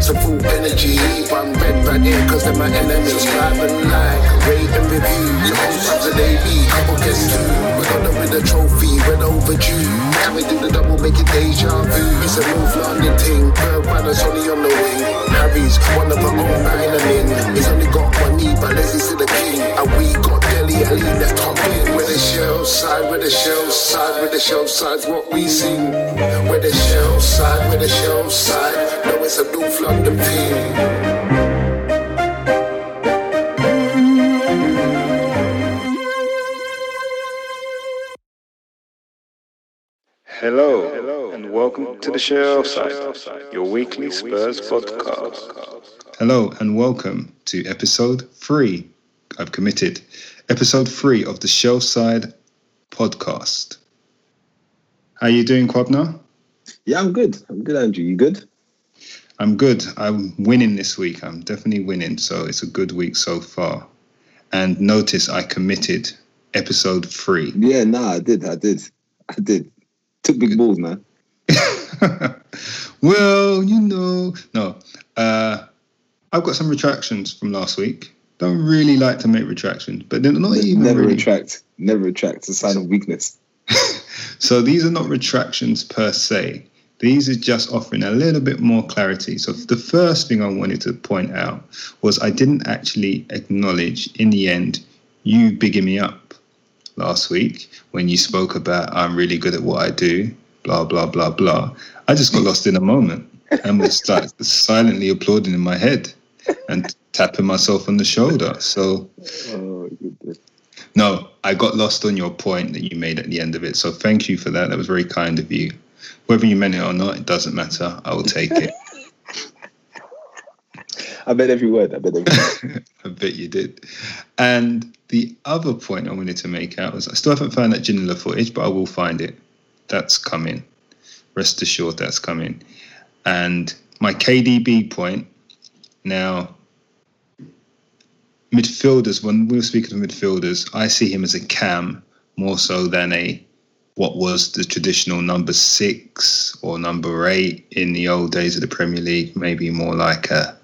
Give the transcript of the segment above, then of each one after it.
So full energy, I'm red right here cause they're my enemies. And like, rate and review. Sometimes a lady, couple gets two. We got them with a trophy, red overdue. Can we do the double, make it deja vu? It's a North London thing, bird runners only on the wing. Harry's one of our own nine and in. He's only got knee, but Leslie's the king. And we got Dele Alli. Where the shell side, where the shell side, where the shell side's what we. Where the shell side, where the shell side. It's a London. Hello, hello, and welcome to the Shell Side, your weekly Spurs podcast. Hello and welcome to episode three. I've committed. Episode three of the Shell Side podcast. How are you doing, Kwab'na? Yeah, I'm good. I'm good, Andrew. You good? I'm good. I'm winning this week. I'm definitely winning. So it's a good week so far. And notice I committed episode three. Yeah, nah, I did. I did. I did. Took big balls, man. well, you know, no. Uh, I've got some retractions from last week. Don't really like to make retractions, but they're not even Never really. retract. Never retract. It's a sign of weakness. So these are not retractions per se. These are just offering a little bit more clarity. So the first thing I wanted to point out was I didn't actually acknowledge in the end you bigging me up last week when you spoke about I'm really good at what I do, blah blah blah blah. I just got lost in a moment and was like silently applauding in my head and tapping myself on the shoulder. So Oh, no, I got lost on your point that you made at the end of it. So thank you for that. That was very kind of you. Whether you meant it or not, it doesn't matter. I will take it. I bet every word. I bet every word. I bet you did. And the other point I wanted to make out was I still haven't found that Ginola footage, but I will find it. That's coming. Rest assured that's coming. And my KDB point now, midfielders, when we were speaking of midfielders, I see him as a cam more so than a what was the traditional number six or number eight in the old days of the Premier League, maybe more like a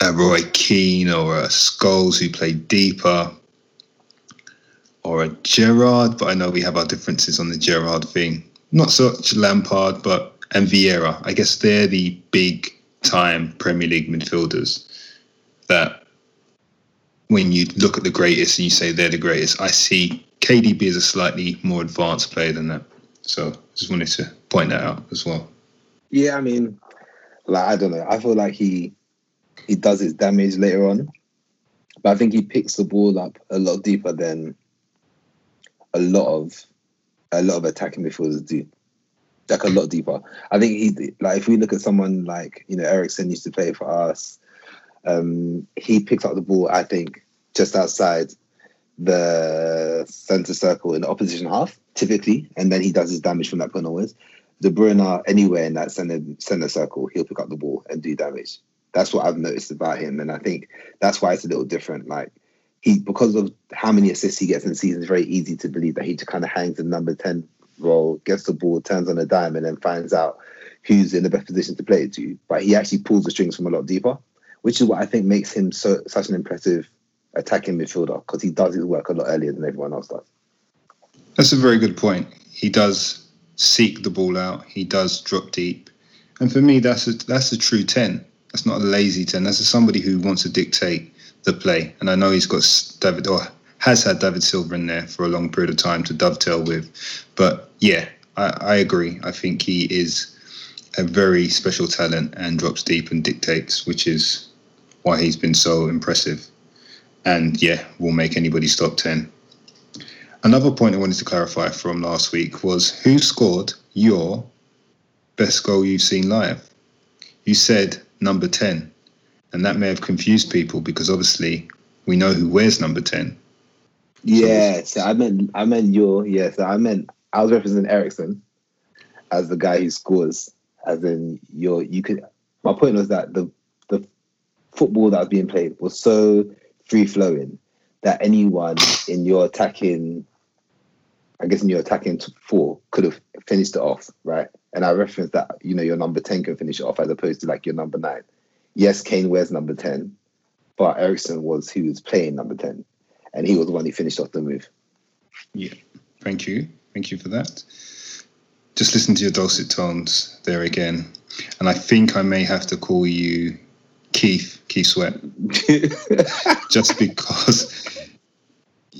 a Roy Keane or a Scholes who played deeper, or a Gerrard. But I know we have our differences on the Gerrard thing. Not such Lampard, but and Vieira. I guess they're the big time Premier League midfielders that when you look at the greatest and you say they're the greatest, I see KDB as a slightly more advanced player than that. So just wanted to point that out as well. Yeah, I mean, like I don't know. I feel like he he does his damage later on, but I think he picks the ball up a lot deeper than a lot of a lot of attacking midfielders do. Like a lot deeper. I think he like if we look at someone like you know Eriksen used to play for us. Um, he picks up the ball, I think, just outside the centre circle in the opposition half, typically, and then he does his damage from that point onwards. De Bruyne, anywhere in that center center circle, he'll pick up the ball and do damage. That's what I've noticed about him, and I think that's why it's a little different. Like he, because of how many assists he gets in the season, it's very easy to believe that he just kind of hangs in number ten role, gets the ball, turns on a dime, and then finds out who's in the best position to play it to. But he actually pulls the strings from a lot deeper, which is what I think makes him so such an impressive attacking midfielder because he does his work a lot earlier than everyone else does. That's a very good point. He does seek the ball out. He does drop deep, and for me, that's a that's a true ten. That's not a lazy ten. That's somebody who wants to dictate the play. And I know he's got David or has had David Silva in there for a long period of time to dovetail with. But yeah, I, I agree. I think he is a very special talent and drops deep and dictates, which is why he's been so impressive. And yeah, will make anybody's top ten. Another point I wanted to clarify from last week was who scored your best goal you've seen live? You said number 10, and that may have confused people because obviously we know who wears number 10. Yeah, so I meant I meant your yeah, so I meant I was representing Eriksen as the guy who scores, as in your you could my point was that the the football that was being played was so free flowing that anyone in your attacking I guess in your attacking four could have finished it off, right? And I referenced that you know your number ten can finish it off as opposed to like your number nine. Yes, Kane wears number ten, but Eriksen was who was playing number ten, and he was the one who finished off the move. Yeah, thank you, thank you for that. Just listen to your dulcet tones there again, and I think I may have to call you Keith Keith Sweat, just because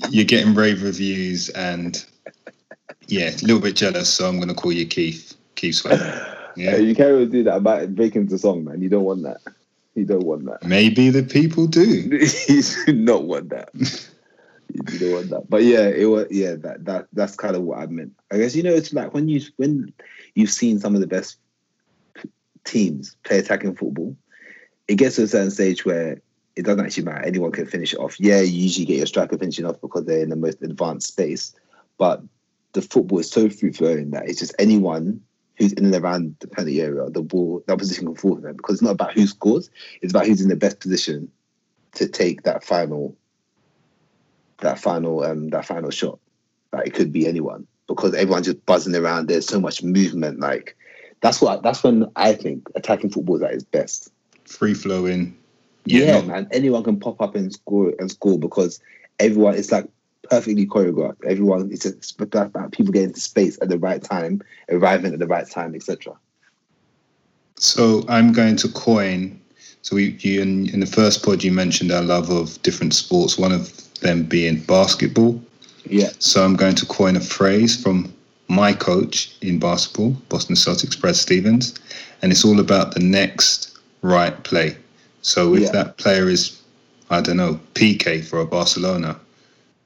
you're getting rave reviews and yeah, a little bit jealous. So I'm going to call you Keith Keith Sweat. Yeah. You can't really do that. I breaking break into song, man. You don't want that. You don't want that. maybe the people do. you do not want that. You do not want that. But yeah, it was yeah, that that that's kind of what I meant. I guess you know it's like when you when you've seen some of the best teams play attacking football, it gets to a certain stage where it doesn't actually matter. Anyone can finish it off. Yeah, you usually get your striker finishing off because they're in the most advanced space. But the football is so free flowing that it's just anyone who's in and around the penalty area, the ball, that position can fall for them. Because it's not about who scores, it's about who's in the best position to take that final that final um that final shot. Like it could be anyone. Because everyone's just buzzing around. There's so much movement. Like that's what that's when I think attacking football is at its best. Free flowing. Yeah, not- man. Anyone can pop up and score and score because everyone it's like perfectly choreographed. Everyone it's just about people getting to space at the right time, arriving at the right time, etc. So I'm going to coin. So we, you in, in the first pod you mentioned our love of different sports. One of them being basketball. Yeah. So I'm going to coin a phrase from my coach in basketball, Boston Celtics, Brad Stevens, and it's all about the next right play. So if Yeah. that player is, I don't know, Piqué for a Barcelona,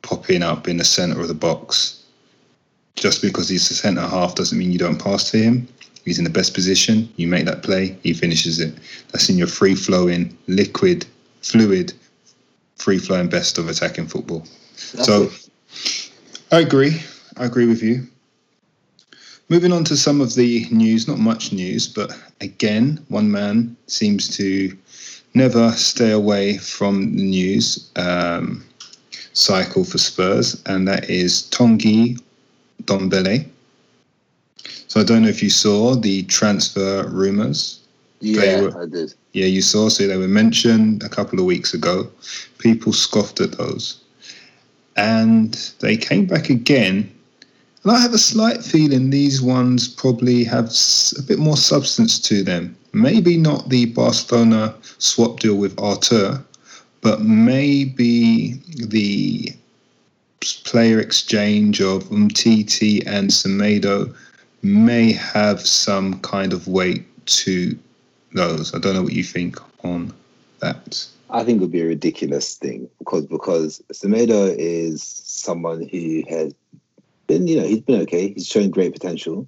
popping up in the center of the box, just because he's the center half doesn't mean you don't pass to him. He's in the best position. You make that play, he finishes it. That's in your free flowing, liquid, fluid, free flowing best of attacking football. That's so it. I agree. I agree with you. Moving on to some of the news, not much news, but again, one man seems to never stay away from the news um, cycle for Spurs, and that is Tanguy Dombele. So I don't know if you saw the transfer rumours. yeah, were- I did. Yeah, you saw. So they were mentioned a couple of weeks ago. People scoffed at those. And they came back again. And I have a slight feeling these ones probably have a bit more substance to them. Maybe not the Barcelona swap deal with Arthur, but maybe the player exchange of Umtiti and Semedo may have some kind of weight to those. I don't know what you think on that. I think it would be a ridiculous thing because because Semedo is someone who has been, you know, he's been okay. He's shown great potential.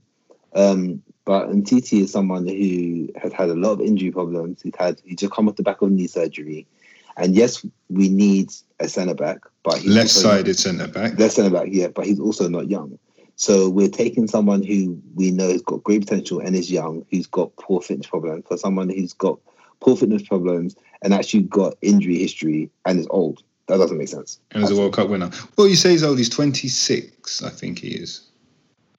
Um, but Umtiti is someone who has had a lot of injury problems. He's had he just come off the back of knee surgery, and yes, we need a centre back, but he's left-sided centre back. left centre back, yeah, but he's also not young. So we're taking someone who we know has got great potential and is young, who's got poor fitness problems, for someone who's got poor fitness problems and actually got injury history and is old. That doesn't make sense. And was a World Cup winner. Well, you say he's old. He's 26, I think he is.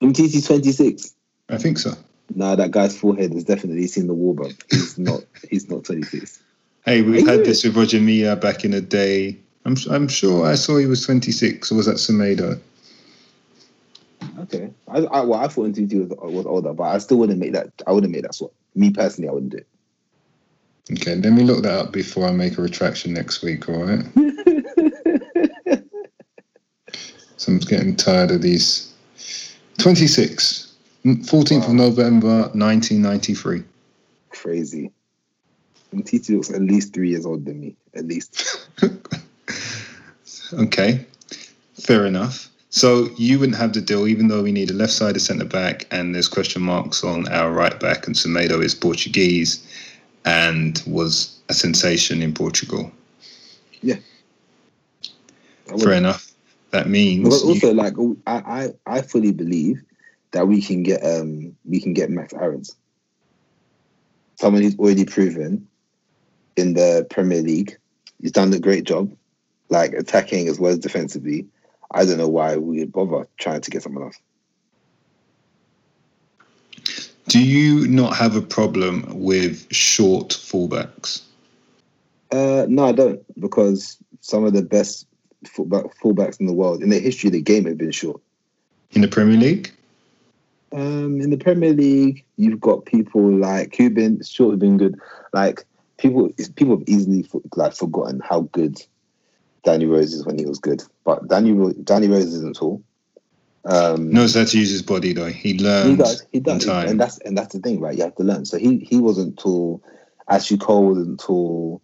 Umtiti's 26. I think so. No, that guy's forehead has definitely seen the war, bro. He's not. he's not 26. Hey, we've had this with Roger Milla back in the day. I'm, I'm sure I saw he was 26, or was that Semedo? Okay. I, I well, I thought Umtiti was, was older, but I still wouldn't make that. I wouldn't make that swap. Me personally, I wouldn't do it. Okay, let me look that up before I make a retraction next week, all right? so I'm getting tired of these. 26, 14th of November, 1993. Crazy. Umtiti looks at least three years older than me. At least. Okay, fair enough. So you wouldn't have the deal, even though we need a left-sided centre back, and there's question marks on our right back, and Semedo is Portuguese, and was a sensation in Portugal. Yeah. Fair enough. That means But you- also, like, I, I, I fully believe that we can get um we can get Max Aarons. Someone who's already proven in the Premier League. He's done a great job, like attacking as well as defensively. I don't know why we would bother trying to get someone else. Do you not have a problem with short fullbacks? Uh, no, I don't, because some of the best fullback, fullbacks in the world in the history of the game have been short. In the Premier League? Um, in the Premier League, you've got people like Cuban. Short have been good. Like people, people have easily like forgotten how good Danny Rose is when he was good. But Danny Danny Rose isn't tall. Um, Knows how to use his body though. He learns. he does. He does, and that's and that's the thing, right? You have to learn. So he he wasn't tall. Ashley Cole wasn't tall.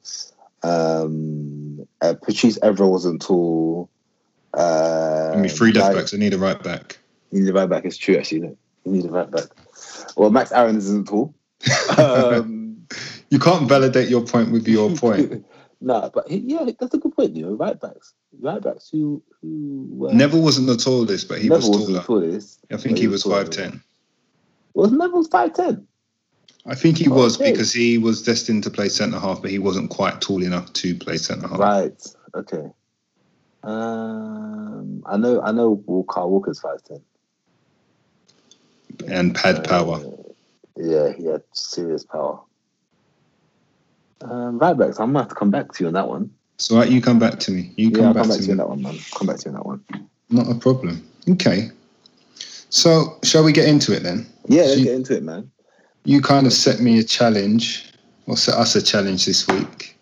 Um, uh, Patrice Evra wasn't tall. Uh, I mean, three left backs. I need a right back. You need a right back. It's true, actually. You need a right back. Well, Max Aaron isn't tall. um, You can't validate your point with your point. Nah, but he, yeah, that's a good point. You know, right backs, right backs who who were Neville wasn't the tallest, but he Neville was taller. tallest. I think he was five ten. Was Neville five ten? I think he was Okay. because he was destined to play centre half, but he wasn't quite tall enough to play centre half. Right. Okay. Um, I know. I know. Kyle Walker's five ten. And pad power. Yeah, he had serious power. Um, right backs. I'm gonna have to come back to you on that one. So right, you come back to me. You come I'll back come back to to you on that one, man. Come back to you on that one. Not a problem. Okay. So shall we get into it then? Yeah, let's you- get into it, man. You kind of set me a challenge, or set us a challenge this week.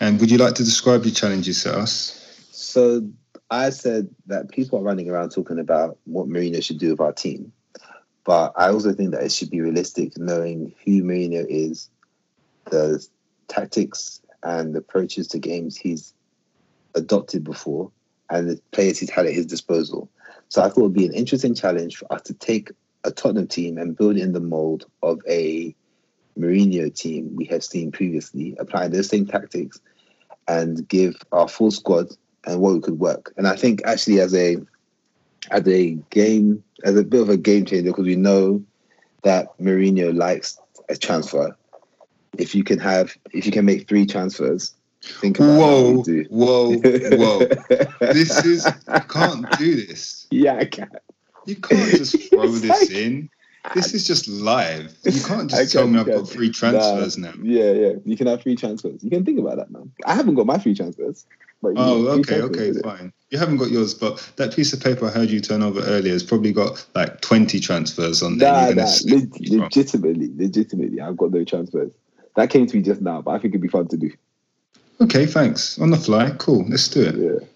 And would you like to describe your challenge you set us? So I said that people are running around talking about what Mourinho should do with our team, but I also think that it should be realistic, knowing who Mourinho is, the tactics and approaches to games he's adopted before, and the players he's had at his disposal. So I thought it would be an interesting challenge for us to take a Tottenham team and build in the mold of a Mourinho team we have seen previously, applying those same tactics and give our full squad and what we could work. And I think actually as a as a game as a bit of a game changer because we know that Mourinho likes a transfer. If you can have if you can make three transfers, think about Whoa, what you do. whoa, whoa. This is you can't do this. yeah, I can't. You can't just throw this like- in. This is just live. You can't I just tell can, me I I've got three transfers now. Yeah, yeah. You can have three transfers. You can think about that, man. I haven't got my three transfers. But Oh, okay, okay, fine. You haven't got yours, but that piece of paper I heard you turn over earlier has probably got like 20 transfers on there. Nah, nah, leg- legitimately, legitimately, I've got no transfers. That came to me just now, but I think it'd be fun to do. Okay, thanks. On the fly, cool. Let's do it. Yeah.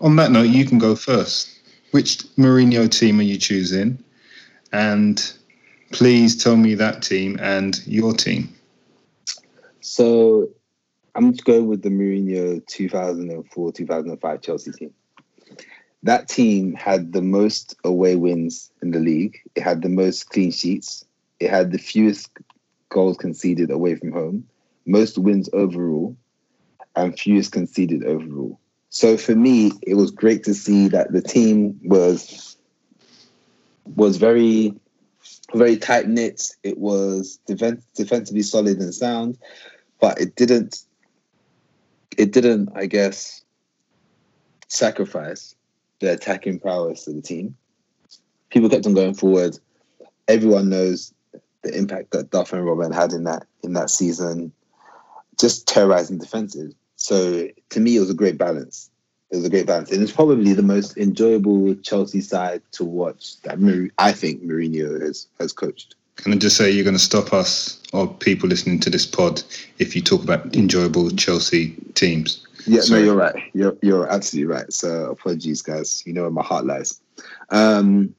On that note, you can go first. Which Mourinho team are you choosing? And please tell me that team and your team. So I'm just going with the Mourinho 2004 2005 Chelsea team. That team had the most away wins in the league. It had the most clean sheets. It had the fewest goals conceded away from home, most wins overall, and fewest conceded overall. So for me, it was great to see that the team was was very very tight knit. It was defen- defensively solid and sound, but it didn't. It didn't, I guess, sacrifice the attacking prowess of the team. People kept on going forward. Everyone knows the impact that Duff and Robben had in that in that season, just terrorizing defenses. So to me, it was a great balance. It was a great balance, and it's probably the most enjoyable Chelsea side to watch that Mou- I think Mourinho has has coached. Can I just say you're going to stop us or people listening to this pod if you talk about enjoyable Chelsea teams? Yeah, Sorry. no, you're right. You're you're absolutely right. So apologies, guys. You know where my heart lies. Um,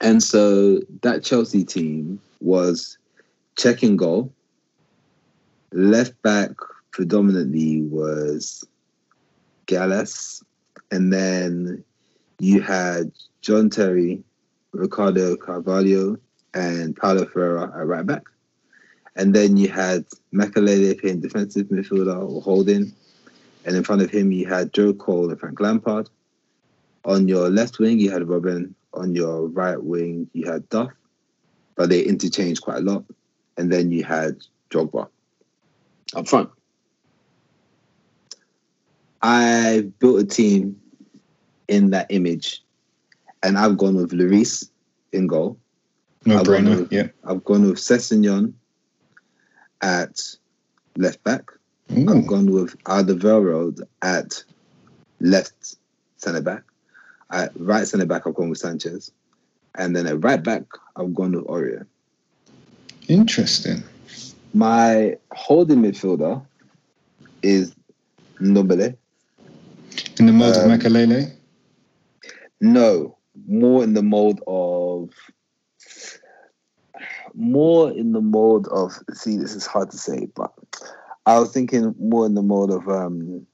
and so that Chelsea team was Čech in goal. Left back predominantly was Gallas, and then you had John Terry, Ricardo Carvalho, and Paulo Ferreira at right back. And then you had Makelele playing defensive midfielder or holding. And in front of him, you had Joe Cole and Frank Lampard. On your left wing, you had Robben. On your right wing, you had Duff, but they interchanged quite a lot. And then you had Drogba up front. I built a team in that image, and I've gone with Lloris in goal. No I've brainer. with- Yeah. I've gone with Sessegnon at left back. I've gone with Alderweireld at left centre back. At right centre back, I've gone with Sanchez. And then at right back, I've gone with Aurier. Interesting. My holding midfielder is Ndombele. In the mold Um, of Makelele. No, more in the mold of more in the mold of see this is hard to say, but I was thinking more in the mold of um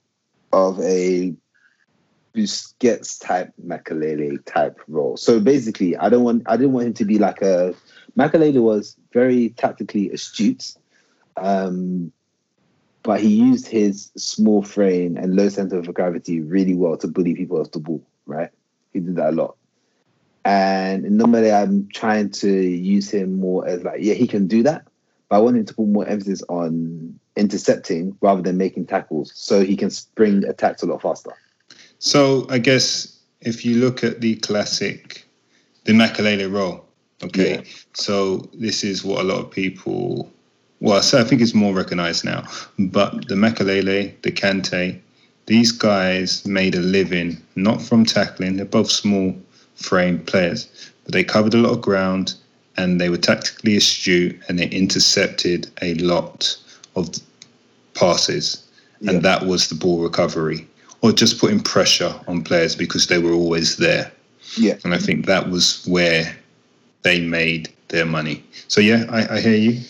of a Busquets type Makelele type role. So basically I don't want I didn't want him to be like a Makelele was very tactically astute. Um but he used his small frame and low center of gravity really well to bully people off the ball, right? He did that a lot. And normally I'm trying to use him more as like, yeah, he can do that. But I want him to put more emphasis on intercepting rather than making tackles so he can spring attacks a lot faster. So I guess if you look at the classic, the Makelele role, okay. Yeah. So this is what a lot of people, well, so I think it's more recognized now. But the Makelele, the Kante, these guys made a living not from tackling. They're both small frame players, but they covered a lot of ground and they were tactically astute and they intercepted a lot of passes Yeah. and that was the ball recovery or just putting pressure on players because they were always there. Yeah. and i think that was where they made their money. So yeah i, I hear you.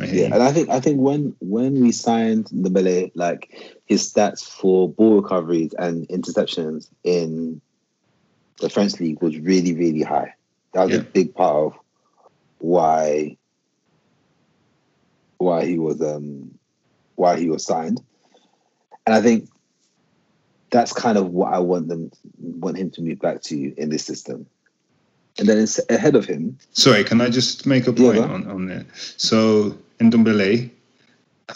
I hear Yeah, and I think I think when when we signed Ndombele, like his stats for ball recoveries and interceptions in the French league was really really high. That was a big part of why why he was um why he was signed, and I think that's kind of what I want them want him to move back to in this system. And then it's ahead of him. Sorry, can I just make a point go. on, on that? So, in Ndombele,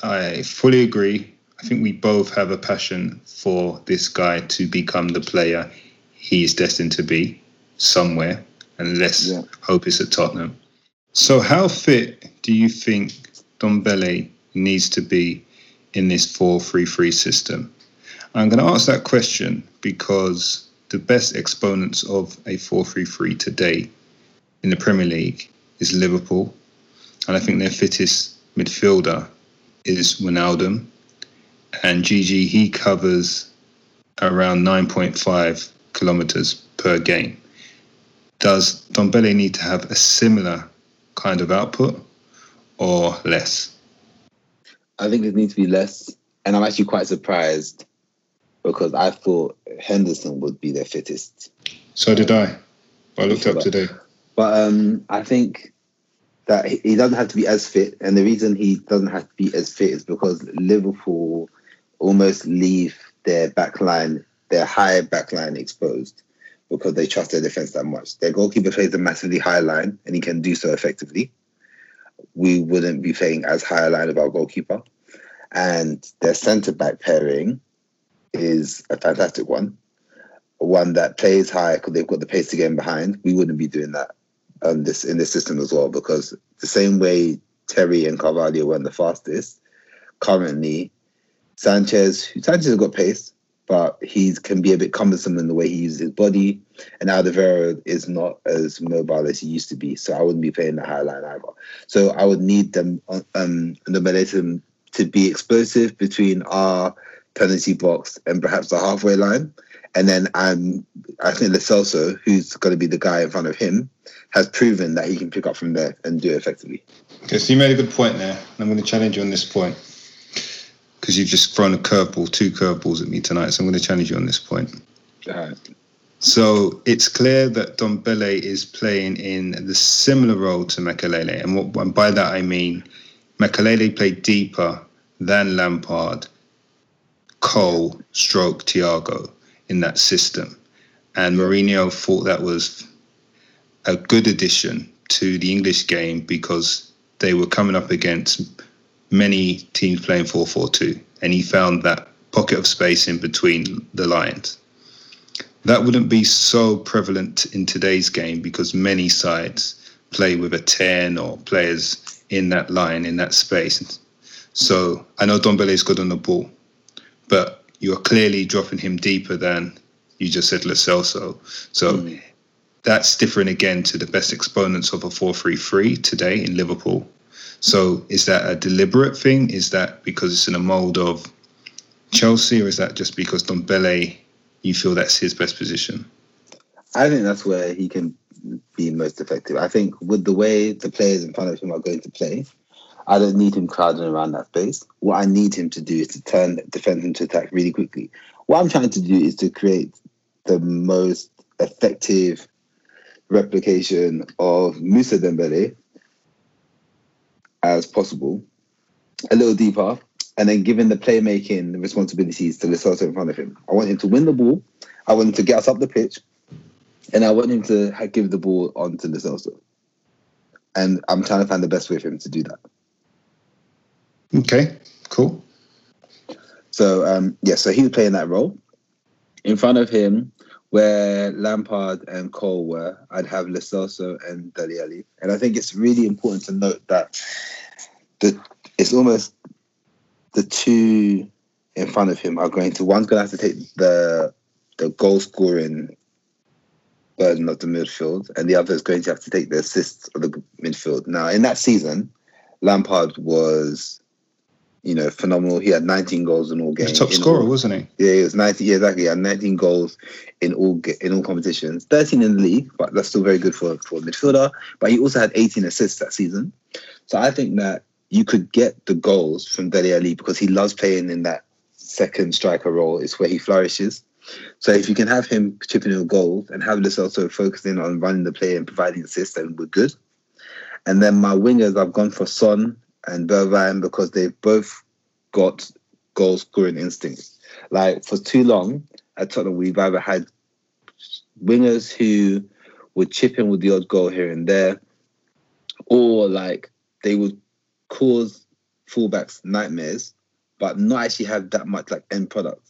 I fully agree. I think we both have a passion for this guy to become the player he is destined to be somewhere, and let's Yeah. hope it's at Tottenham. So, how fit do you think Dombele needs to be in this 4 3 3 system? I'm going to ask that question because the best exponents of a 4 3 3 today in the Premier League is Liverpool. And I think their fittest midfielder is Wijnaldum. And Gini, he covers around 9.5 kilometers per game. Does Dombele need to have a similar kind of output or less? I think it needs to be less. And I'm actually quite surprised because I thought Henderson would be their fittest. So did I. I looked up today. But um, I think that he doesn't have to be as fit. And the reason he doesn't have to be as fit is because Liverpool almost leave their back line, their high back line exposed because they trust their defense that much. Their goalkeeper plays a massively high line and he can do so effectively. We wouldn't be playing as high a line of our goalkeeper. And their centre back pairing is a fantastic one. One that plays high because they've got the pace to get in behind. We wouldn't be doing that um, this in this system as well because the same way Terry and Carvalho were the fastest, currently Sanchez Sanchez has got pace, but he can be a bit cumbersome in the way he uses his body, and Alderweireld is not as mobile as he used to be. So I wouldn't be playing the high line either. So I would need them um the momentum to be explosive between our penalty box and perhaps the halfway line. And then I'm, I think Lo Celso, who's going to be the guy in front of him, has proven that he can pick up from there and do it effectively. Okay, so you made a good point there. I'm going to challenge you on this point because you've just thrown a curveball, two curveballs at me tonight. So I'm going to challenge you on this point. So it's clear that Don Dombele is playing in the similar role to Makelele. And, what, and by that I mean Makelele played deeper than Lampard, Cole, stroke, Tiago in that system. And Mourinho thought that was a good addition to the English game because they were coming up against many teams playing 4 4 2. And he found that pocket of space in between the lines. that wouldn't be so prevalent in today's game because many sides play with a 10 or players in that line, in that space. So I know Dombele is good on the ball, but you're clearly dropping him deeper than you just said Lo Celso. So mm. that's different again to the best exponents of a 4 3 3 today in Liverpool. So is that a deliberate thing? Is that because it's in a mold of Chelsea, or is that just because Don Dombele, you feel that's his best position? I think that's where he can be most effective. I think with the way the players in front of him are going to play, I don't need him crowding around that space. What I need him to do is to turn defend into attack really quickly. What I'm trying to do is to create the most effective replication of Mousa Dembele as possible, a little deeper, and then giving the playmaking responsibilities to Celso in front of him. I want him to win the ball. I want him to get us up the pitch, and I want him to give the ball on to Celso. And I'm trying to find the best way for him to do that. Okay, cool. So um, yeah, so he was playing that role. In front of him, where Lampard and Cole were, I'd have Celso and Dele Alli. And I think it's really important to note that the it's almost the two in front of him are going to one's going to have to take the the goal scoring burden of the midfield, and the other is going to have to take the assists of the midfield. Now, in that season, Lampard was, you know, phenomenal. He had 19 goals in all games. top scorer, all, wasn't he? Yeah, he was 19. Yeah, exactly. He had 19 goals in all in all competitions. 13 in the league, but that's still very good for for a midfielder. But he also had 18 assists that season. So I think that you could get the goals from Dele Alli because he loves playing in that second striker role. It's where he flourishes. So if you can have him chipping in goals and have this also focusing on running the play and providing assists, then we're good. And then my wingers, I've gone for Son and Bergwijn because they've both got goal scoring instincts. Like for too long at Tottenham, we've either had wingers who would chip in with the odd goal here and there, or like they would cause fullbacks nightmares, but not actually have that much like end product.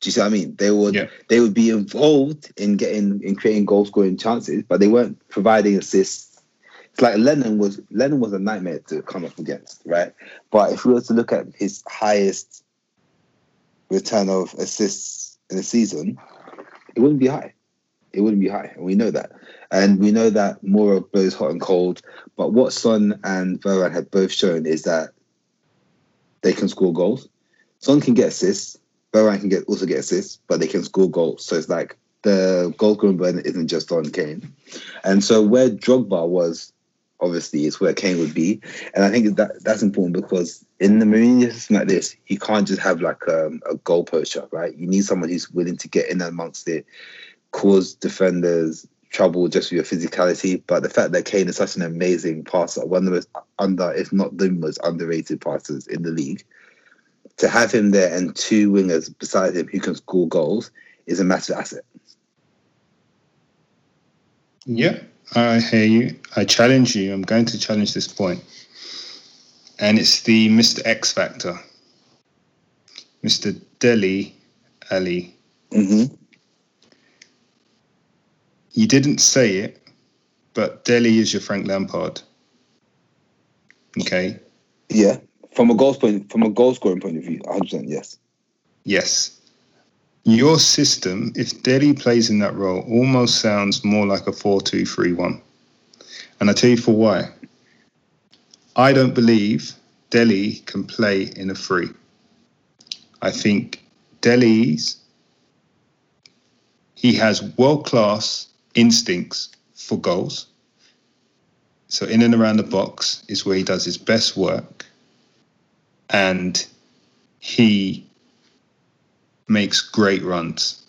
Do you see what I mean? They would yeah. they would be involved in getting in creating goal scoring chances, but they weren't providing assists. It's like Lennon was Lennon was a nightmare to come up against, right? But if we were to look at his highest return of assists in a season, it wouldn't be high. It wouldn't be high, and we know that. And we know that Moura blows hot and cold. But what Son and Varane have both shown is that they can score goals. Son can get assists. Varane can get also get assists, but they can score goals. So it's like the goal scoring burden isn't just on Kane. And so where Drogba was, obviously, is where Kane would be. And I think that that's important because in the Mourinho system like this, you can't just have like um, a goal poacher, right? You need someone who's willing to get in amongst it, cause defenders trouble just with your physicality. But the fact that Kane is such an amazing passer, one of the most under, if not the most underrated passers in the league, to have him there and two wingers beside him who can score goals is a massive asset. Yeah, I hear you. I challenge you. I'm going to challenge this point. And it's the Mr. X factor. Mr. Dele Alli. Mm-hmm you didn't say it, but Dele is your Frank Lampard. Okay. Yeah, from a goal point, from a goal scoring point of view, 100 percent yes. Yes. Your system, if Dele plays in that role, almost sounds more like a 4 2 3 1. And I tell you for why. I don't believe Dele can play in a free. I think Dele's, he has world class instincts for goals. So in and around the box is where he does his best work, and he makes great runs.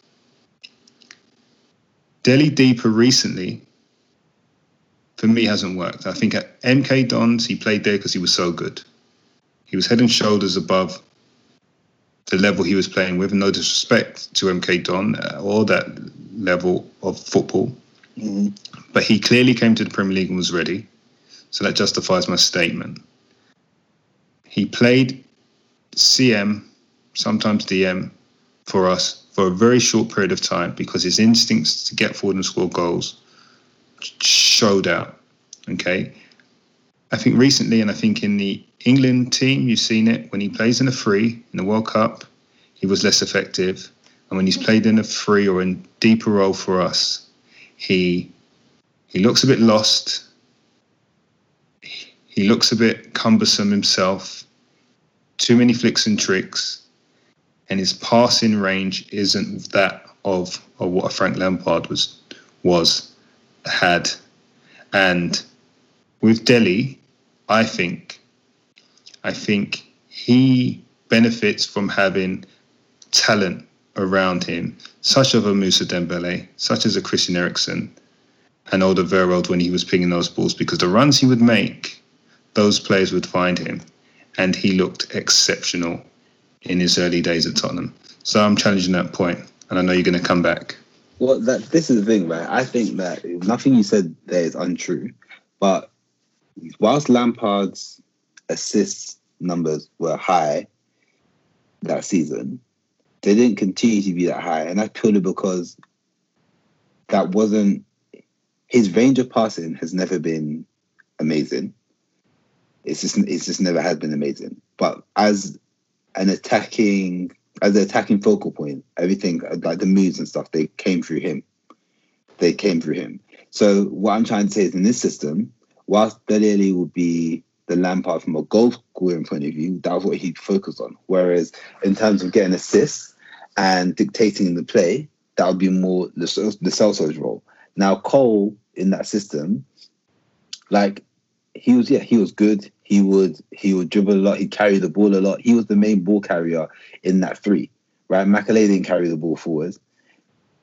Dele Deeper recently, for me, hasn't worked. I think at MK Dons, he played there because he was so good. He was head and shoulders above the level he was playing with. No disrespect to MK Don uh, or that level of football. Mm-hmm. But he clearly came to the Premier League and was ready. So that justifies my statement. He played CM, sometimes DM, for us for a very short period of time because his instincts to get forward and score goals showed out. Okay. I think recently, and I think in the England team, you've seen it when he plays in a free in the World Cup, he was less effective. And when he's played in a free or in deeper role for us, he he looks a bit lost. He looks a bit cumbersome himself. Too many flicks and tricks, and his passing range isn't that of, of what a Frank Lampard was was had. And with Dele, I think I think he benefits from having talent around him, such as a Moussa Dembele, such as a Christian Eriksen, and Alderweireld when he was picking those balls, because the runs he would make, those players would find him, and he looked exceptional in his early days at Tottenham. So I'm challenging that point, and I know you're going to come back. Well, that this is the thing, right? I think that nothing you said there is untrue, but whilst Lampard's assist numbers were high that season, they didn't continue to be that high, and that's purely because that wasn't his range of passing has never been amazing. It's just it's just never has been amazing. But as an attacking as an attacking focal point, everything like the moves and stuff, they came through him. They came through him. So what I'm trying to say is in this system, whilst Dele would be the Lampard from a goal scoring point of view, that was what he focused on. Whereas in terms of getting assists and dictating the play, that would be more the, the Celso's role. Now Cole in that system, like he was, yeah, he was good. He would he would dribble a lot. He carried the ball a lot. He was the main ball carrier in that three. Right, Makelele didn't carry the ball forward.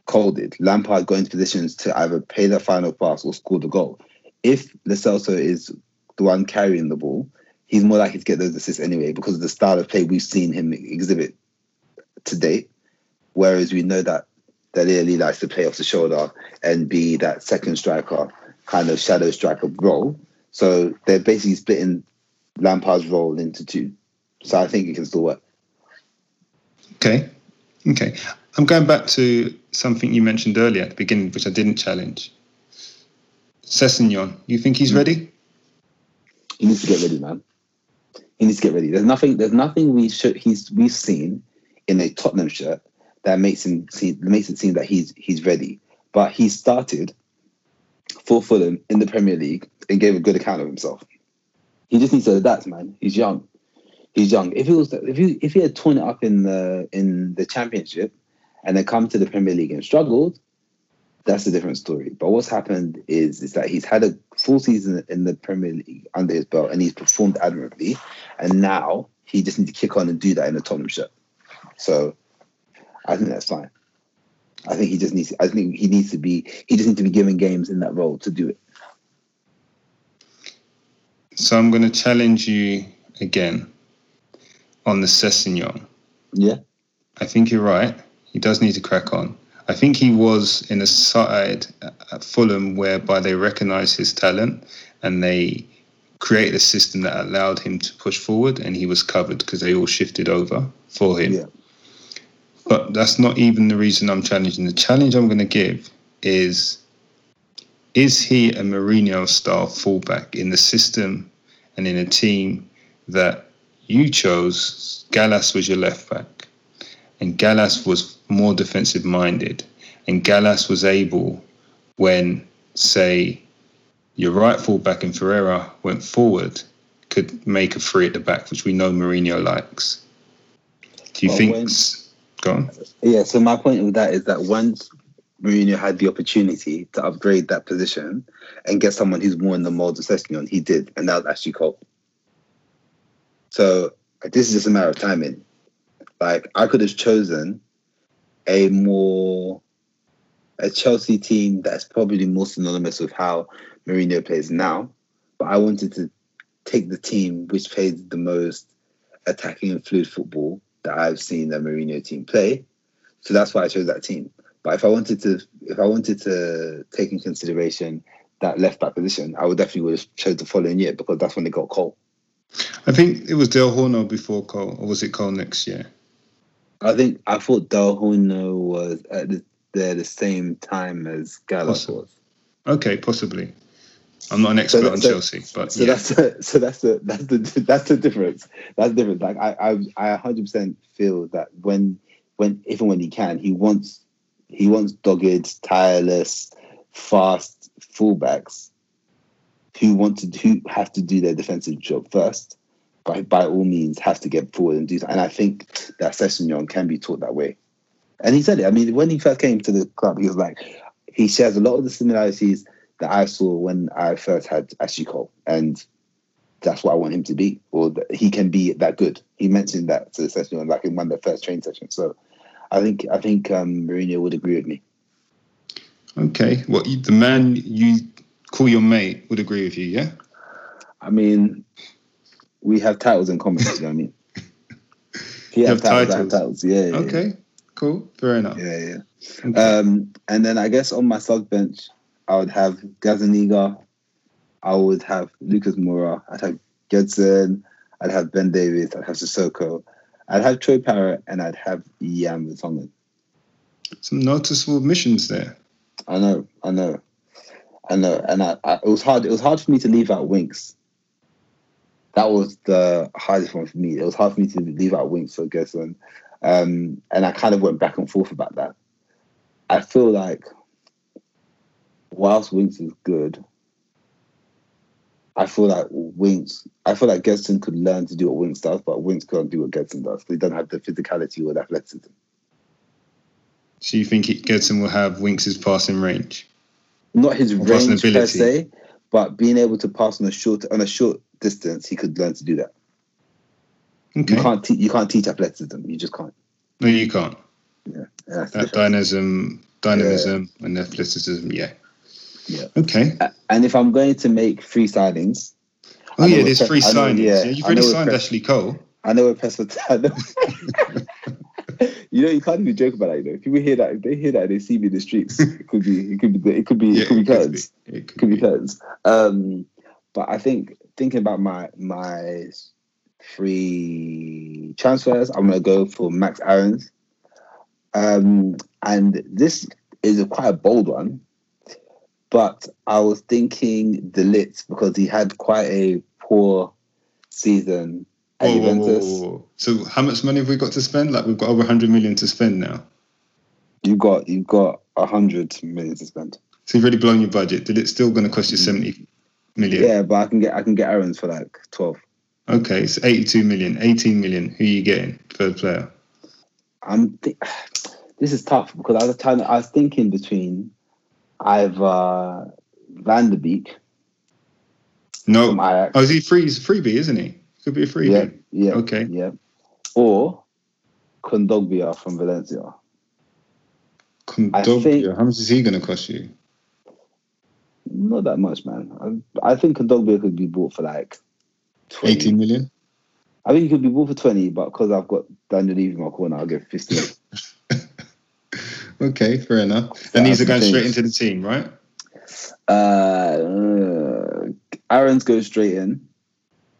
Cole did. Lampard got into positions to either pay the final pass or score the goal. If Lo Celso is the one carrying the ball, he's more likely to get those assists anyway because of the style of play we've seen him exhibit to date. Whereas we know that Dele likes to play off the shoulder and be that second striker, kind of shadow striker role. So they're basically splitting Lampard's role into two. So I think it can still work. Okay. Okay. I'm going back to something you mentioned earlier at the beginning, which I didn't challenge. Sessegnon, you think he's hmm. ready? He needs to get ready, man. He needs to get ready. There's nothing. There's nothing we should. He's we've seen in a Tottenham shirt that makes him seem makes it seem that he's he's ready. But he started for Fulham in the Premier League and gave a good account of himself. He just needs to adapt, man. He's young. He's young. If he was if he if he had torn it up in the in the championship and then come to the Premier League and struggled, that's a different story. But what's happened is is that he's had a full season in the Premier League under his belt and he's performed admirably. And now he just needs to kick on and do that in a Tottenham shirt. So I think that's fine. I think he just needs. I think he needs to be. He just needs to be given games in that role to do it. So I'm going to challenge you again on the Sessegnon. Yeah. I think you're right. He does need to crack on. I think he was in a side at Fulham whereby they recognised his talent and they created a system that allowed him to push forward and he was covered because they all shifted over for him. Yeah. But that's not even the reason I'm challenging. The challenge I'm going to give is is he a Mourinho style fullback in the system and in a team that you chose? Gallas was your left back, and Gallas was more defensive minded, and Gallas was able when, say, your right fullback in Ferreira went forward, could make a free at the back, which we know Mourinho likes. Do you Well, think? when- Go on. Yeah. So my point with that is that once Mourinho had the opportunity to upgrade that position and get someone who's more in the mold of Sessegnon, he did, and that was actually Cole. So this is just a matter of timing. Like I could have chosen a more a Chelsea team that's probably more synonymous with how Mourinho plays now, but I wanted to take the team which plays the most attacking and fluid football that I've seen the Mourinho team play. So that's why I chose that team. But if I wanted to, if I wanted to take in consideration that left back position, I would definitely would have chose the following year because that's when they got Cole. I think it was Del Horno before Cole, or was it Cole next year? I think I thought Del Horno was at the, there the same time as Gallas was. Okay, possibly. I'm not an expert that- on so- Chelsea, but So yeah. that's the, so that's the that's the that's the difference. That's the difference. Like I I I 100 percent feel that when when even when he can, he wants he wants dogged, tireless, fast fullbacks who want to who have to do their defensive job first. By by all means, have to get forward and do that. And I think that Sessegnon can be taught that way. And he said it. I mean, when he first came to the club, he was like, he shares a lot of the similarities that I saw when I first had Cole, and that's what I want him to be, or that he can be that good. He mentioned that to the session, like in one of the first train sessions. So, I think I think um, Mourinho would agree with me. Okay. What you, the man you call your mate would agree with you, yeah? I mean, we have titles in common. you know what I mean? He has have titles, titles. titles. Yeah, yeah, Okay. Cool. Fair enough. yeah, yeah. Okay. Um, and then I guess on my sub bench, I would have Gazaniga, I would have Lucas Moura, I'd have Gedson, I'd have Ben Davies, I'd have Sissoko, I'd have Troy Parrott, and I'd have Jan Vertonghen. Some noticeable admissions there. I know, I know, I know, and I, I, it was hard. It was hard for me to leave out Winks. That was the hardest one for me. It was hard for me to leave out Winks for Gedson, um, and I kind of went back and forth about that. I feel like whilst Winks is good, I feel like Winks. I feel like Gedson could learn to do what Winks does, but Winks can't do what Gedson does. He doesn't have the physicality or the athleticism. So you think it Gedson will have Winks' passing range? not his Or range per se, but being able to pass on a short on a short distance, he could learn to do that. Okay. You can't te- you can't teach athleticism. You just can't. No, you can't. Yeah, That dynamism, dynamism, and athleticism. Yeah. Yeah. Okay. And if I'm going to make three signings, Oh yeah, there's three I know- signings. yeah, Yeah, you've already signed Ashley Cole. I know we're pressed for time. you know, you can't even joke about that. You know, if people hear that, if they hear that, they see me in the streets. It could be, it could be, it could be, Yeah, it could be could curtains. be. It could could be be. curtains. Um, but I think thinking about my my three transfers, I'm gonna go for Max Aarons. Um, and this is a quite a bold one, but I was thinking De Ligt because he had quite a poor season at Whoa, Juventus. whoa, whoa. So how much money have we got to spend? Like we've got over 100 million to spend now. You got you got hundred million to spend. So you've already blown your budget. Did it still going to cost you mm. 70 million? Yeah, but I can get I can get Aarons for like twelve. Okay, so 82 million, 18 million. Who are you getting for the player? I'm. Th- this is tough because I was trying. I was thinking between either uh, Van der Beek No. Ajax. Oh, is he free? He's a freebie, isn't he? Could be a freebie. yeah, yeah, Okay. yeah, or Kondogbia from Valencia. Kondogbia, think- how much is he going to cost you? Not that much, man. I, I think Kondogbia could be bought for like 20. 18 million? I think he could be bought for twenty, but because I've got Daniel Levy in my corner, I'll get fifteen. Okay, fair enough. And these are going straight into the team, right? uh, Aarons goes straight in.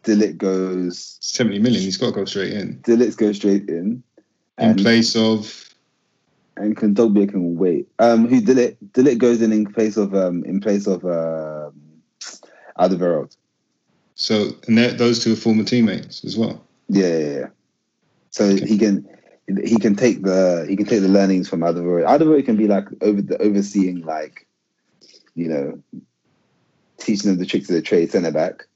De Ligt goes. 70 million. He's got to go straight in. De Ligt goes straight in. In place of. and Kondogbia can wait. Um, who did it? De Ligt goes in in place of um in place of um Alderweireld. So, and those two are former teammates as well. Yeah, yeah, yeah. So Okay. he can he can take the he can take the learnings from Alderweireld. Alderweireld can be like over the overseeing like you know teaching them the tricks of the trade centre back.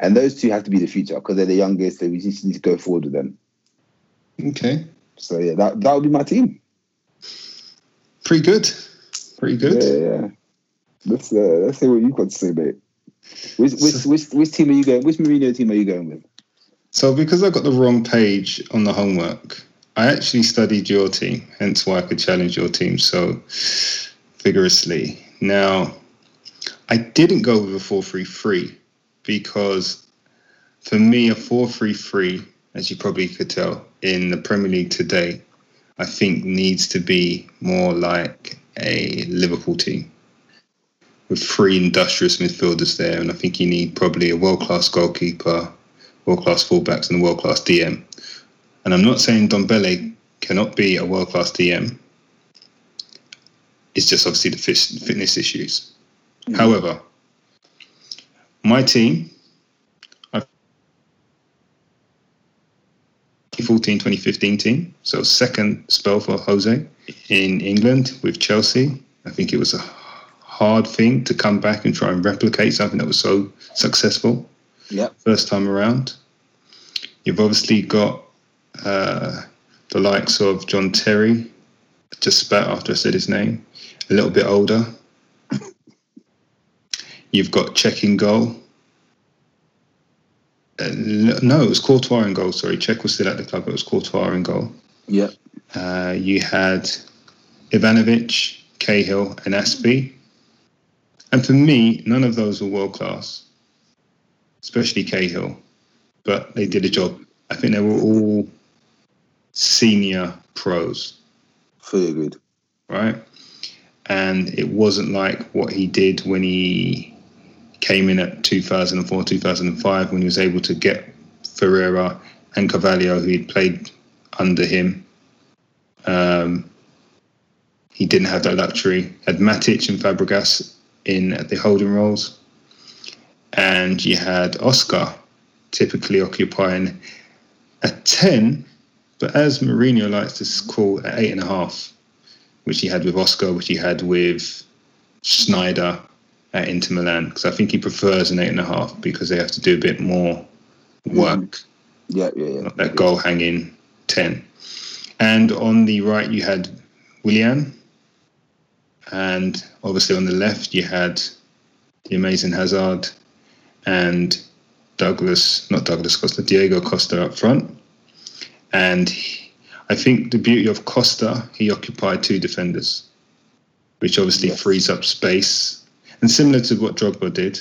And those two have to be the future because they're the youngest, so we just need to go forward with them. Okay. So yeah, that that would be my team. Pretty good. Pretty good. Yeah, yeah. Let's uh, let's see what you've got to say, mate. Which which which which team are you going? Which Mourinho team are you going with? So, because I got the wrong page on the homework, I actually studied your team, hence why I could challenge your team so vigorously. Now, I didn't go with a 4 3 3 because for me, a 4 3 3, as you probably could tell, in the Premier League today, I think needs to be more like a Liverpool team with three industrious midfielders there. And I think you need probably a world class goalkeeper, world class fullbacks, and a world class DM. And I'm not saying Ndombele cannot be a world class DM. It's just obviously the fitness issues. Mm-hmm. However, my team, I 2014 2015 team, so second spell for Jose in England with Chelsea. I think it was a hard thing to come back and try and replicate something that was so successful. Yeah. First time around. You've obviously got uh, the likes of John Terry, just spat after I said his name, a little bit older. You've got Čech in goal. Uh, no, it was Courtois in goal. Sorry, Cech was still at the club. It was Courtois in goal. Yeah. Uh, you had Ivanovic, Cahill, and Azpi. And for me, none of those were world class, especially Cahill. But they did a job. I think they were all senior pros. Good. Right? And it wasn't like what he did when he came in at 2004, 2005, when he was able to get Ferreira and Carvalho, who he'd played under him. Um, he didn't have that luxury. Had Matic and Fabregas in at the holding roles, and you had Oscar typically occupying a 10 but as Mourinho likes to call at eight and a half, which he had with Oscar, which he had with Sneijder at Inter Milan, because I think he prefers an eight and a half because they have to do a bit more work. Mm. Yeah, yeah, yeah. Not that goal hanging 10. And on the right, you had Willian. And obviously on the left, you had the amazing Hazard and Douglas, not Douglas Costa, Diego Costa up front. And I think the beauty of Costa, he occupied two defenders, which obviously yes. frees up space. And similar to what Drogba did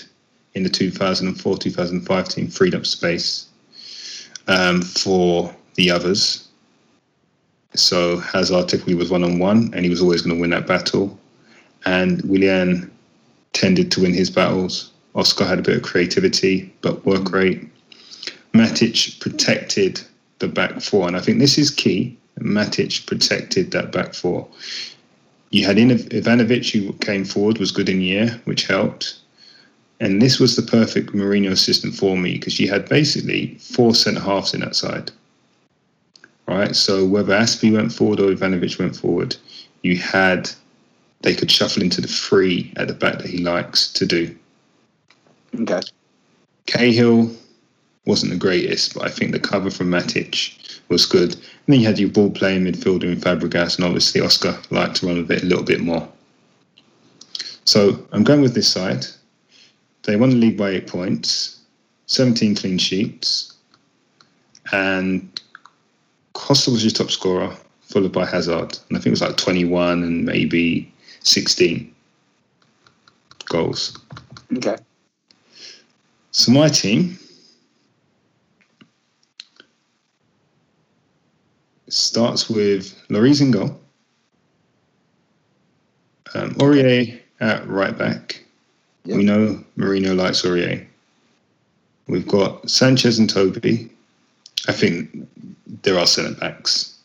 in the 2004 2005 team, freed up space um, for the others. So Hazard typically was one on one, and he was always going to win that battle. And Willian tended to win his battles. Oscar had a bit of creativity, but work rate. Matic protected the back four. And I think this is key. Matic protected that back four. You had Ivanovic, who came forward, was good in the air, which helped. And this was the perfect Mourinho system for me because you had basically four centre halves in that side. Right? So whether Azpi went forward or Ivanovic went forward, you had they could shuffle into the free at the back that he likes to do. Okay. Cahill wasn't the greatest, but I think the cover from Matic was good. And then you had your ball playing midfielder in Fabregas, and obviously Oscar liked to run a bit, a little bit more. So I'm going with this side. They won the league by eight points, 17 clean sheets, and Costa was your top scorer, followed by Hazard. And I think it was like 21 and maybe 16 goals. Okay. So my team starts with Lloris in goal. Um, Aurier at right back. Yep. We know Mourinho likes Aurier. We've got Sanchez and Toby. I think there are centre backs.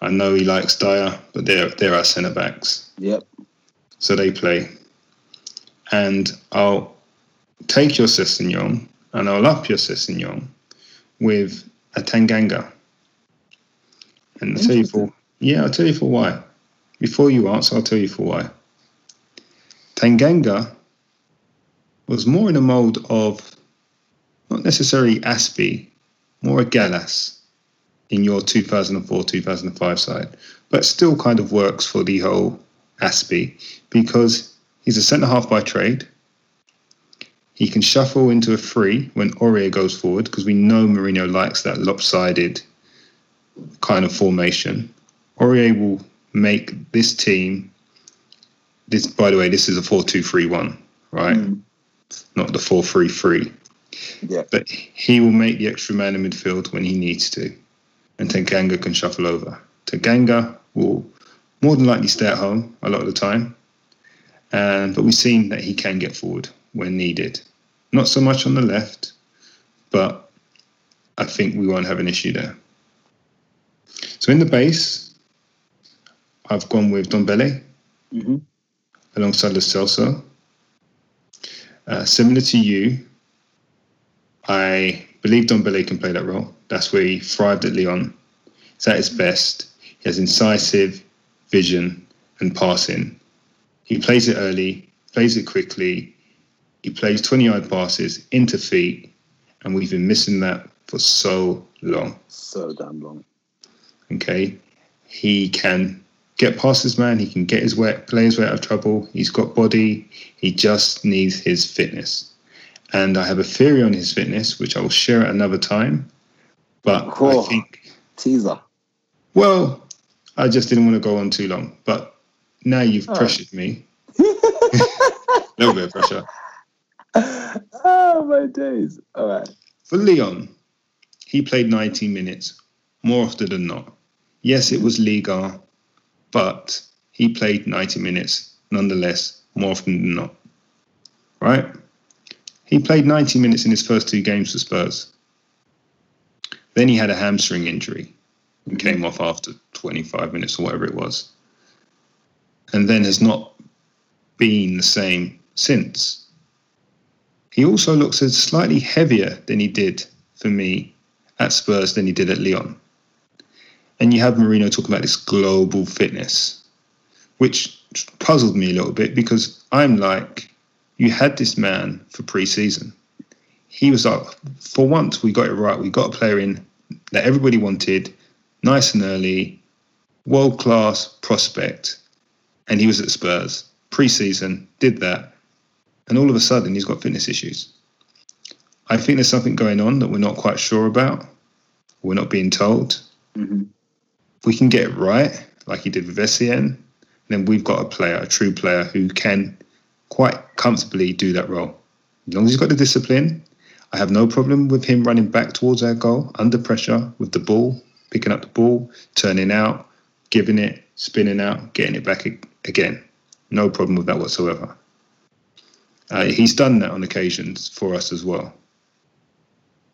I know he likes Dier, but there there are centre backs. Yep. So they play. And I'll take your Sessegnon and I'll up your Sessegnon with a Tanganga. And I'll tell you for yeah, I'll tell you for why. Before you answer, I'll tell you for why. Tanganga was more in a mold of not necessarily Azpi, more a Gallas in your 2004 2005 side, but still kind of works for the whole Azpi because he's a centre half by trade. He can shuffle into a free when Aurier goes forward because we know Mourinho likes that lopsided kind of formation, Aurier will make this team. This, by the way, this is a four-two-three-one, right? Mm. Not the four-three-three. Yeah. But he will make the extra man in midfield when he needs to, and Tanganga can shuffle over. Tanganga will more than likely stay at home a lot of the time, and but we've seen that he can get forward when needed. Not so much on the left, but I think we won't have an issue there. So in the base, I've gone with Ndombele hmm alongside Lo Celso. Uh, similar to you, I believe Don Ndombele can play that role. That's where he thrived at Lyon. He's at his best. He has incisive vision and passing. He plays it early, plays it quickly. He plays 20 yard passes into feet, and we've been missing that for so long. So damn long. Okay, he can get past his man. He can get his way, play his way out of trouble. He's got body. He just needs his fitness. And I have a theory on his fitness, which I will share at another time. But Cool. I think, Teaser. well, I just didn't want to go on too long. But now you've Oh. pressured me. A little bit of pressure. oh my days. All right. For Lyon, he played 90 minutes more often than not. Yes, it was Liga, but he played 90 minutes nonetheless more often than not. Right? He played 90 minutes in his first two games for Spurs. Then he had a hamstring injury and came off after 25 minutes or whatever it was. And then has not been the same since. He also looks slightly heavier than he did for me at Spurs than he did at Lyon. And you have Mourinho talking about this global fitness, which puzzled me a little bit because I'm like, you had this man for pre-season. He was like, for once we got it right. We got a player in that everybody wanted, nice and early, world class prospect, and he was at Spurs pre-season, did that, and all of a sudden he's got fitness issues. I think there's something going on that we're not quite sure about. We're not being told. hmm If we can get it right, like he did with Essien, then we've got a player, a true player who can quite comfortably do that role. As long as he's got the discipline, I have no problem with him running back towards our goal under pressure with the ball, picking up the ball, turning out, giving it, spinning out, getting it back again. No problem with that whatsoever. Uh, he's done that on occasions for us as well.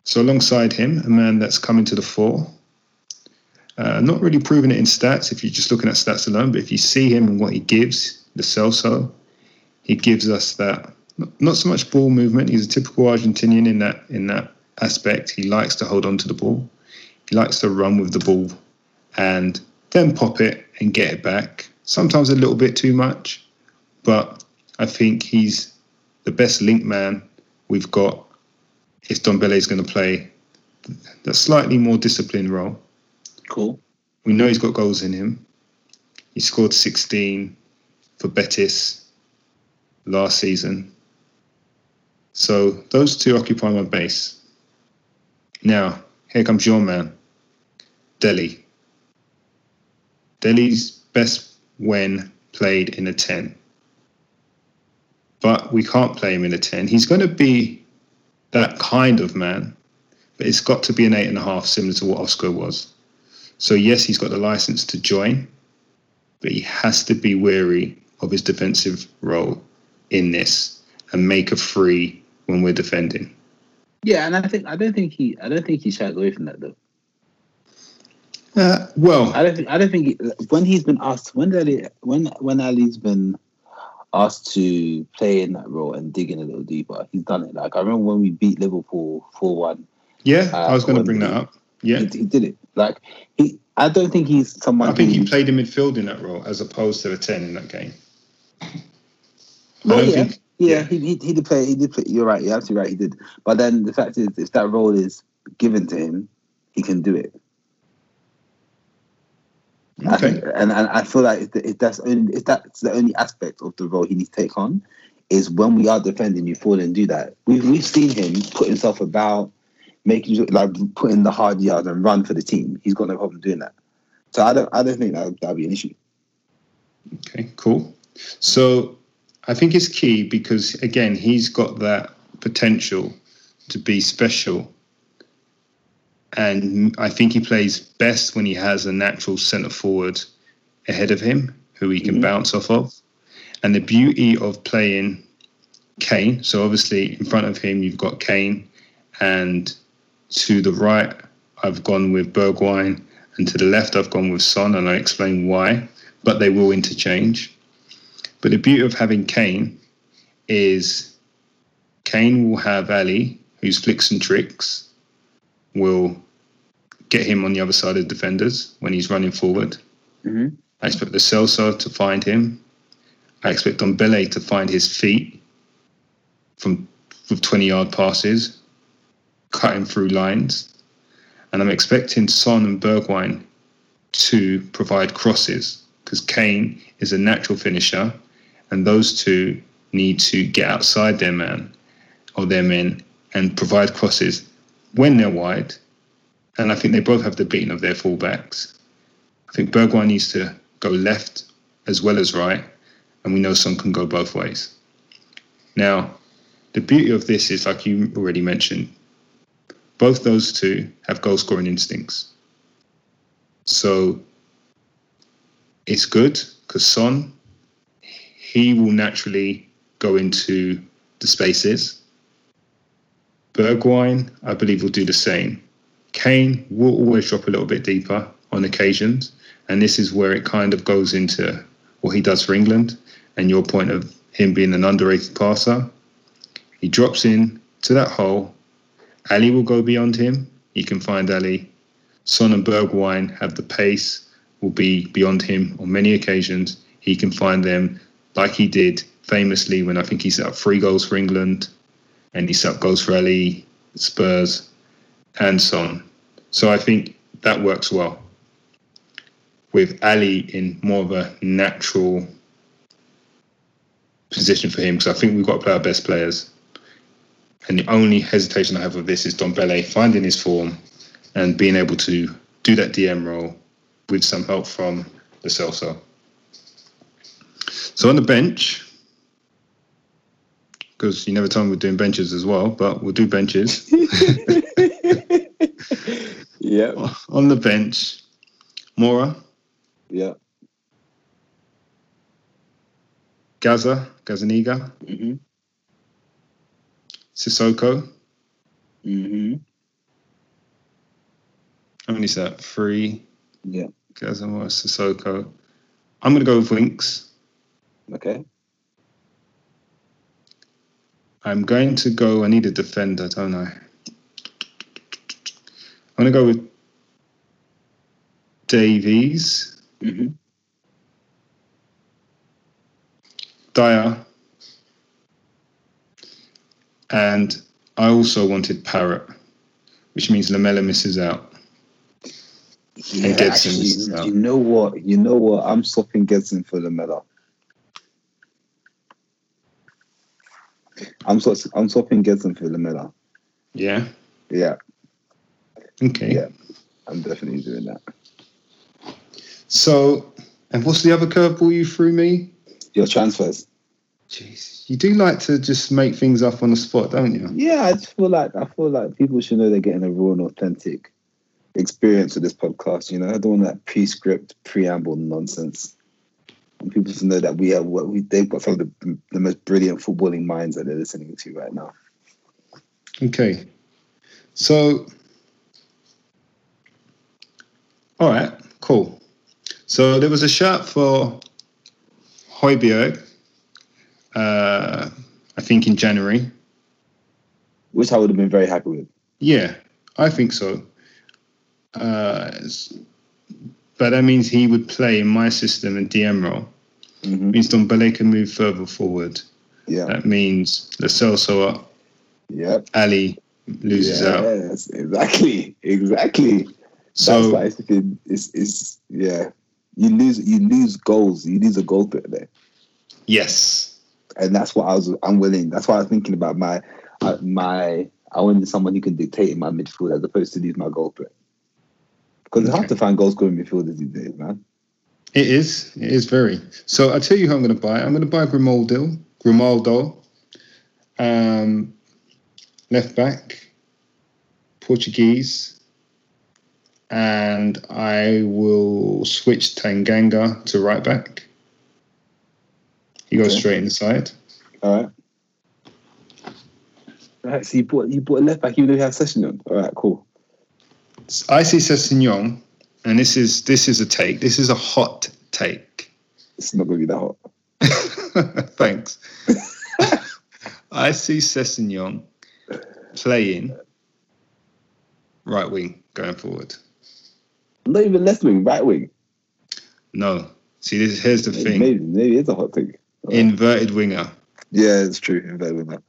So alongside him, a man that's coming to the fore, uh, not really proving it in stats if you're just looking at stats alone, but if you see him and what he gives, Lo Celso, he gives us that not- so much ball movement. He's a typical Argentinian in that in that aspect. He likes to hold on to the ball. He likes to run with the ball and then pop it and get it back. Sometimes a little bit too much, but I think he's the best link man we've got if Ndombele is going to play that slightly more disciplined role. Cool. We know he's got goals in him. He scored 16 for Betis last season. So those two occupy my base. Now, here comes your man, Dele. Dele's best when played in a 10. But we can't play him in a 10. He's going to be that kind of man, but it's got to be an 8.5, similar to what Oscar was. So yes, he's got the license to join, but he has to be wary of his defensive role in this and make a free when we're defending. Yeah, and I think I don't think he I don't think he shied away from that though. Uh, well, I don't think I don't think he, when he's been asked when Alli when when Alli's been asked to play in that role and dig in a little deeper, he's done it. Like I remember when we beat Liverpool four one, yeah, uh, I was going to bring that up. Yeah, he, he did it. Like he, I don't think he's someone. I think who, he played in midfield in that role as opposed to a 10 in that game. Well, yeah, think- yeah, yeah. He, he he did play. He did play. You're right. You're absolutely right. He did. But then the fact is, if that role is given to him, he can do it. I Okay. think, and, and I feel like if that's only if that's the only aspect of the role he needs to take on, is when we are defending, you fall and do that. We've we've seen him put himself about, making like put in the hard yards and run for the team. He's got no problem doing that. So I don't I don't think that that'd be an issue. Okay, cool. So I think it's key because again, he's got that potential to be special. And I think he plays best when he has a natural centre forward ahead of him who he can Mhm. bounce off of. And the beauty of playing Kane, so obviously in front of him you've got Kane, and to the right I've gone with Bergwijn And to the left, I've gone with Son, and I explain why, but they will interchange. But the beauty of having Kane is Kane will have Alli, whose flicks and tricks will get him on the other side of the defenders when he's running forward. Mhm. I expect Lo Celso to find him. I expect Ndombele to find his feet from with 20 yard passes, cutting through lines. And I'm expecting Son and Bergwijn to provide crosses because Kane is a natural finisher, and those two need to get outside their man or their men and provide crosses when they're wide. And I think they both have the beating of their fullbacks. I think Bergwijn needs to go left as well as right, and we know Son can go both ways. Now, the beauty of this is, like you already mentioned, both those two have goal scoring instincts. So it's good because Son, he will naturally go into the spaces. Bergwijn, I believe, will do the same. Kane will always drop a little bit deeper on occasions, and this is where it kind of goes into what he does for England and your point of him being an underrated passer. He drops in to that hole. Alli will go beyond him. He can find Alli. Son and Bergwijn have the pace, will be beyond him on many occasions. He can find them like he did famously when I think he set up three goals for England and he set up goals for Alli, Spurs, and Son. So I think that works well with Alli in more of a natural position for him because I think we've got to play our best players. And the only hesitation I have with this is Ndombele finding his form and being able to do that DM role with some help from Lo Celso. So on the bench, because you never told me we're doing benches as well, but we'll do benches. Yeah, on the bench, Moura, yeah. Gaza, Gazaniga, hmm Sissoko. hmm How many is that? Three. Yeah. Gaza, Sissoko. I'm going to go with Winks. Okay. I'm going to go. I need a defender, don't I? I'm going to go with Davies, hmm Dier, and I also wanted Parrott, which means Lamela misses out. Yeah, him actually, this out. you know what? You know what? I'm swapping Gedson for Lamela. I'm swaps I'm swapping Gedson for Lamela. Yeah. Yeah, Okay. Yeah. I'm definitely doing that. So, and what's the other curveball you threw me? Your transfers. Jeez, you do like to just make things up on the spot, don't you? Yeah, I just feel like I feel like people should know they're getting a raw and authentic experience with this podcast. You know, I don't want that pre-script, preamble nonsense. And people to know that we have what we they've got some of the, the most brilliant footballing minds that they're listening to right now. Okay. So, all right, cool. So there was a shout for Højbjerg, uh, I think in January. Which I would have been very happy with. Yeah, I think so. Uh, but that means he would play in my system and DM role. hmm means Ndombele can move further forward. Yeah. That means Lo Celso up, Yep. Alli loses out. Yes, exactly. Exactly. So why it's, it's it's yeah. You lose you lose goals. You lose a goal threat there. yes, and that's what I was unwilling. That's why I was thinking about my uh, my. I wanted someone who can dictate in my midfield as opposed to lose my goal threat. Because it's hard to find goal scoring midfielders these days, man. it is. It is very. So I tell you who I'm going to buy. I'm going to buy Grimaldo. Grimaldo, um, left back, Portuguese, and I will switch Tanganga to right back. He goes Okay. straight inside. All right. All right. So you bought you bought a left back. You don't have Sessegnon. All right. Cool. I see Sessegnon and this is this is a take. This is a hot take. It's not going to be that hot. Thanks. I see Sessegnon playing right wing going forward. Not even left wing, right wing. No. See, this, here's the thing. Maybe, maybe it's a hot thing. Inverted winger. Yeah, it's true. Inverted winger.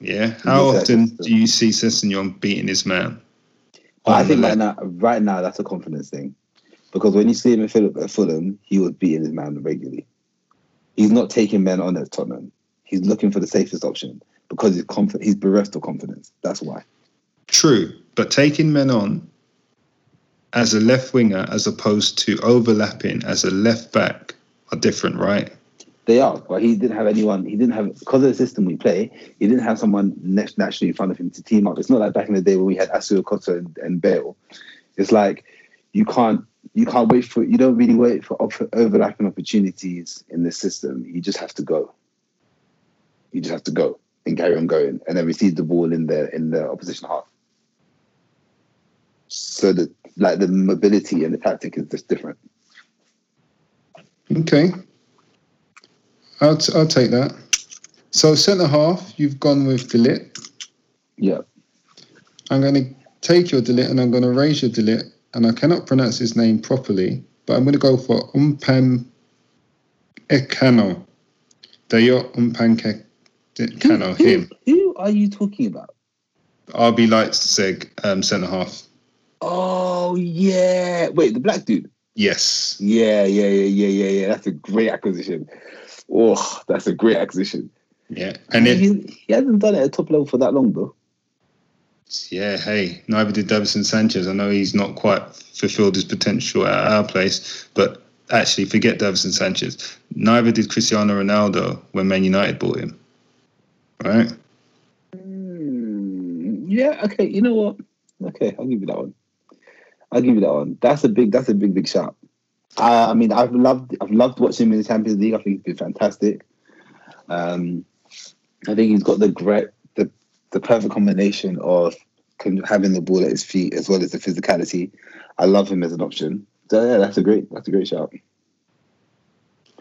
Yeah. How often do you see Sessegnon beating his man? I think right now, right now, that's a confidence thing. Because when you see him at Fulham, he was beating his man regularly. He's not taking men on at Tottenham. He's looking for the safest option because he's confident. He's bereft of confidence. That's why. True, but taking men on as a left winger as opposed to overlapping as a left back are different, right? They are, but he didn't have anyone. He didn't have because of the system we play. He didn't have someone nat- naturally in front of him to team up. It's not like back in the day when we had Asu and, and Bale. It's like you can't you can't wait for you don't really wait for overlapping opportunities in the system. You just have to go. You just have to go and carry on going, and then receive the ball in the in the opposition half. So the like the mobility and the tactic is just different. Okay. I'll, t- I'll take that. So, centre half, you've gone with De Ligt. Yeah. I'm going to take your De Ligt and I'm going to raise your De Ligt. And I cannot pronounce his name properly, but I'm going to go for Umpam Ekano. Dayo Umpan Kano, who, him. Who are you talking about? RB Leipzig, um, centre half. Oh yeah. Wait, the black dude. Yes. Yeah, yeah, yeah, yeah, yeah, yeah. That's a great acquisition. Oh, that's a great acquisition. Yeah. And if, he, he hasn't done it at top level for that long though. Yeah, hey, neither did Davinson Sanchez. I know he's not quite fulfilled his potential at our place, but actually, forget Davinson Sanchez. Neither did Cristiano Ronaldo when Man United bought him. Right? Mm, yeah. Okay. You know what? Okay, I'll give you that one. I'll give you that one. That's a big. That's a big, big shout. I, I mean, I've loved. I've loved watching him in the Champions League. I think he's been fantastic. Um, I think he's got the great, the the perfect combination of having the ball at his feet as well as the physicality. I love him as an option. So yeah, that's a great. That's a great shout.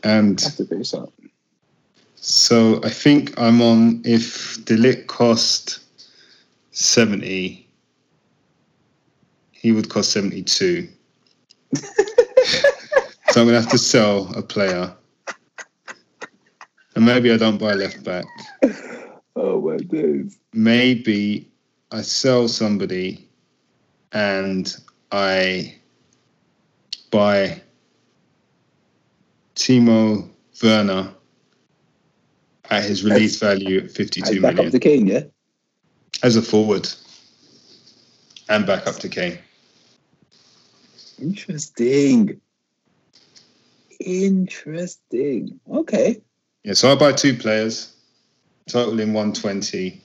And That's a great shout. so I think I'm on if the De Ligt cost 70, he would cost 72. so I'm going to have to sell a player. And maybe I don't buy left back. Oh my days. maybe I sell somebody and I buy Timo Werner at his release value at 52 And back million up to Kane, yeah. as a forward and back up to Kane. Interesting. Interesting. Okay. Yeah, so I buy two players, totaling 120,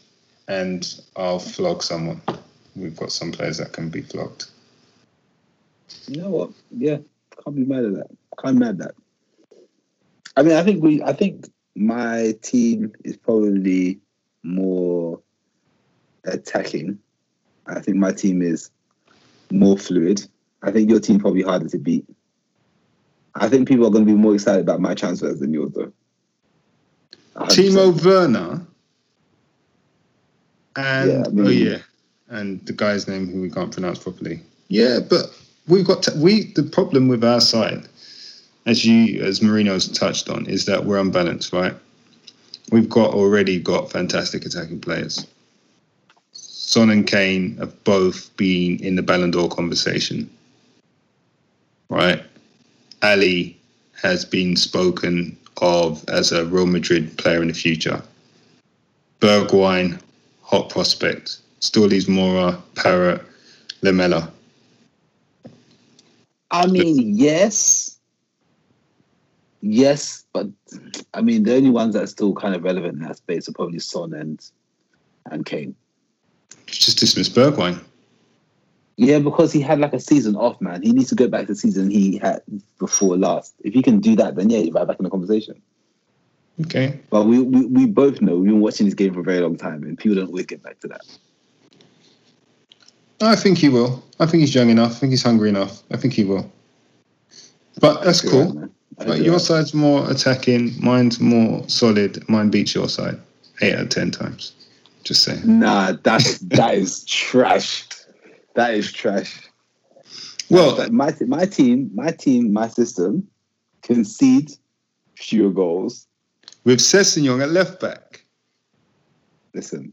and I'll flog someone. We've got some players that can be flogged. You know what? Yeah, can't be mad at that. Can't be mad at that. I mean, I think we. I think my team is probably more attacking. I think my team is more fluid. I think your team probably harder to beat. I think people are going to be more excited about my transfers than yours, though. 100%. Timo Werner and Yeah, I oh, mean- oh yeah, and the guy's name who we can't pronounce properly. Yeah, but we've got to, we the problem with our side, as you as Mourinho's touched on, is that we're unbalanced, right? We've got already got fantastic attacking players. Son and Kane have both been in the Ballon d'Or conversation, right? Alli has been spoken of as a Real Madrid player in the future. Bergwijn, hot prospect. Still leaves Moura, Parrott, Lamela. I mean, yes. Yes, but I mean the only ones that are still kind of relevant in that space are probably Son and and Kane. Just dismiss Bergwijn. Yeah, because he had like a season off, man. He needs to go back to the season he had before last. If he can do that, then yeah, you're right back in the conversation. Okay. But we, we, we both know we've been watching this game for a very long time, and people don't always get back to that. I think he will. I think he's young enough. I think he's hungry enough. I think he will. But that's cool. right, But your side's more attacking. Mine's more solid. Mine beats your side eight out of ten times. Just saying. Nah, that's that is trash. That is trash. Well, my my team, my team, my system concede fewer goals. with Sessegnon at left back. Listen,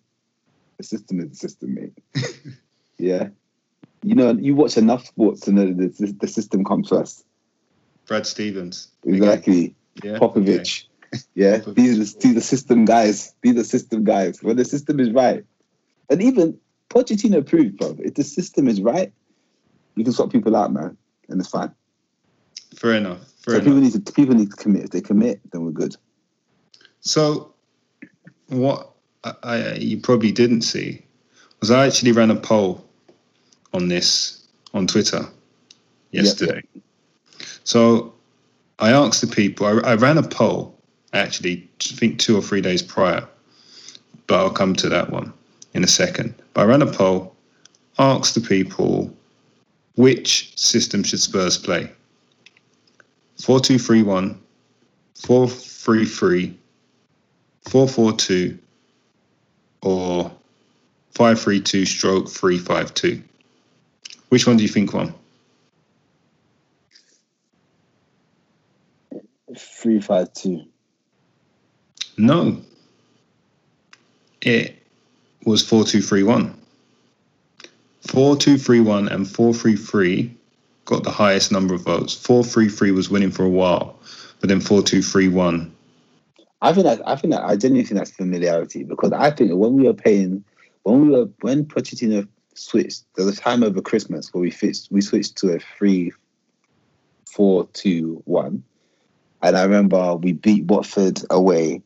the system is the system, mate. yeah, you know, you watch enough sports to know that the, the system comes first. Brad Stevens. Exactly. Yeah. Popovich. Yeah, Popovich. these are these are the system guys. These are system guys. When the system is right, and even Pochettino proved, bro, if the system is right, you can swap people out, man, and it's fine. Fair enough. Fair so enough. people need to people need to commit. If they commit, then we're good. So, what I, I you probably didn't see was I actually ran a poll on this on Twitter Yep, yesterday. So, I asked the people. I, I ran a poll actually, I think two or three days prior, but I'll come to that one in a second. But I ran a poll, asked the people which system should Spurs play. Four two three one, four three three. 442 or 532 stroke 352. Which one do you think won? Three five two. No. It was 4231. 4231 and 433 got the highest number of votes. 433 was winning for a while, but then 4231. I think that I think that I genuinely think that's familiarity because I think when we were paying, when we were when Pochettino switched, there was a time over Christmas where we fixed we switched to a three, four, two, one, and I remember we beat Watford away,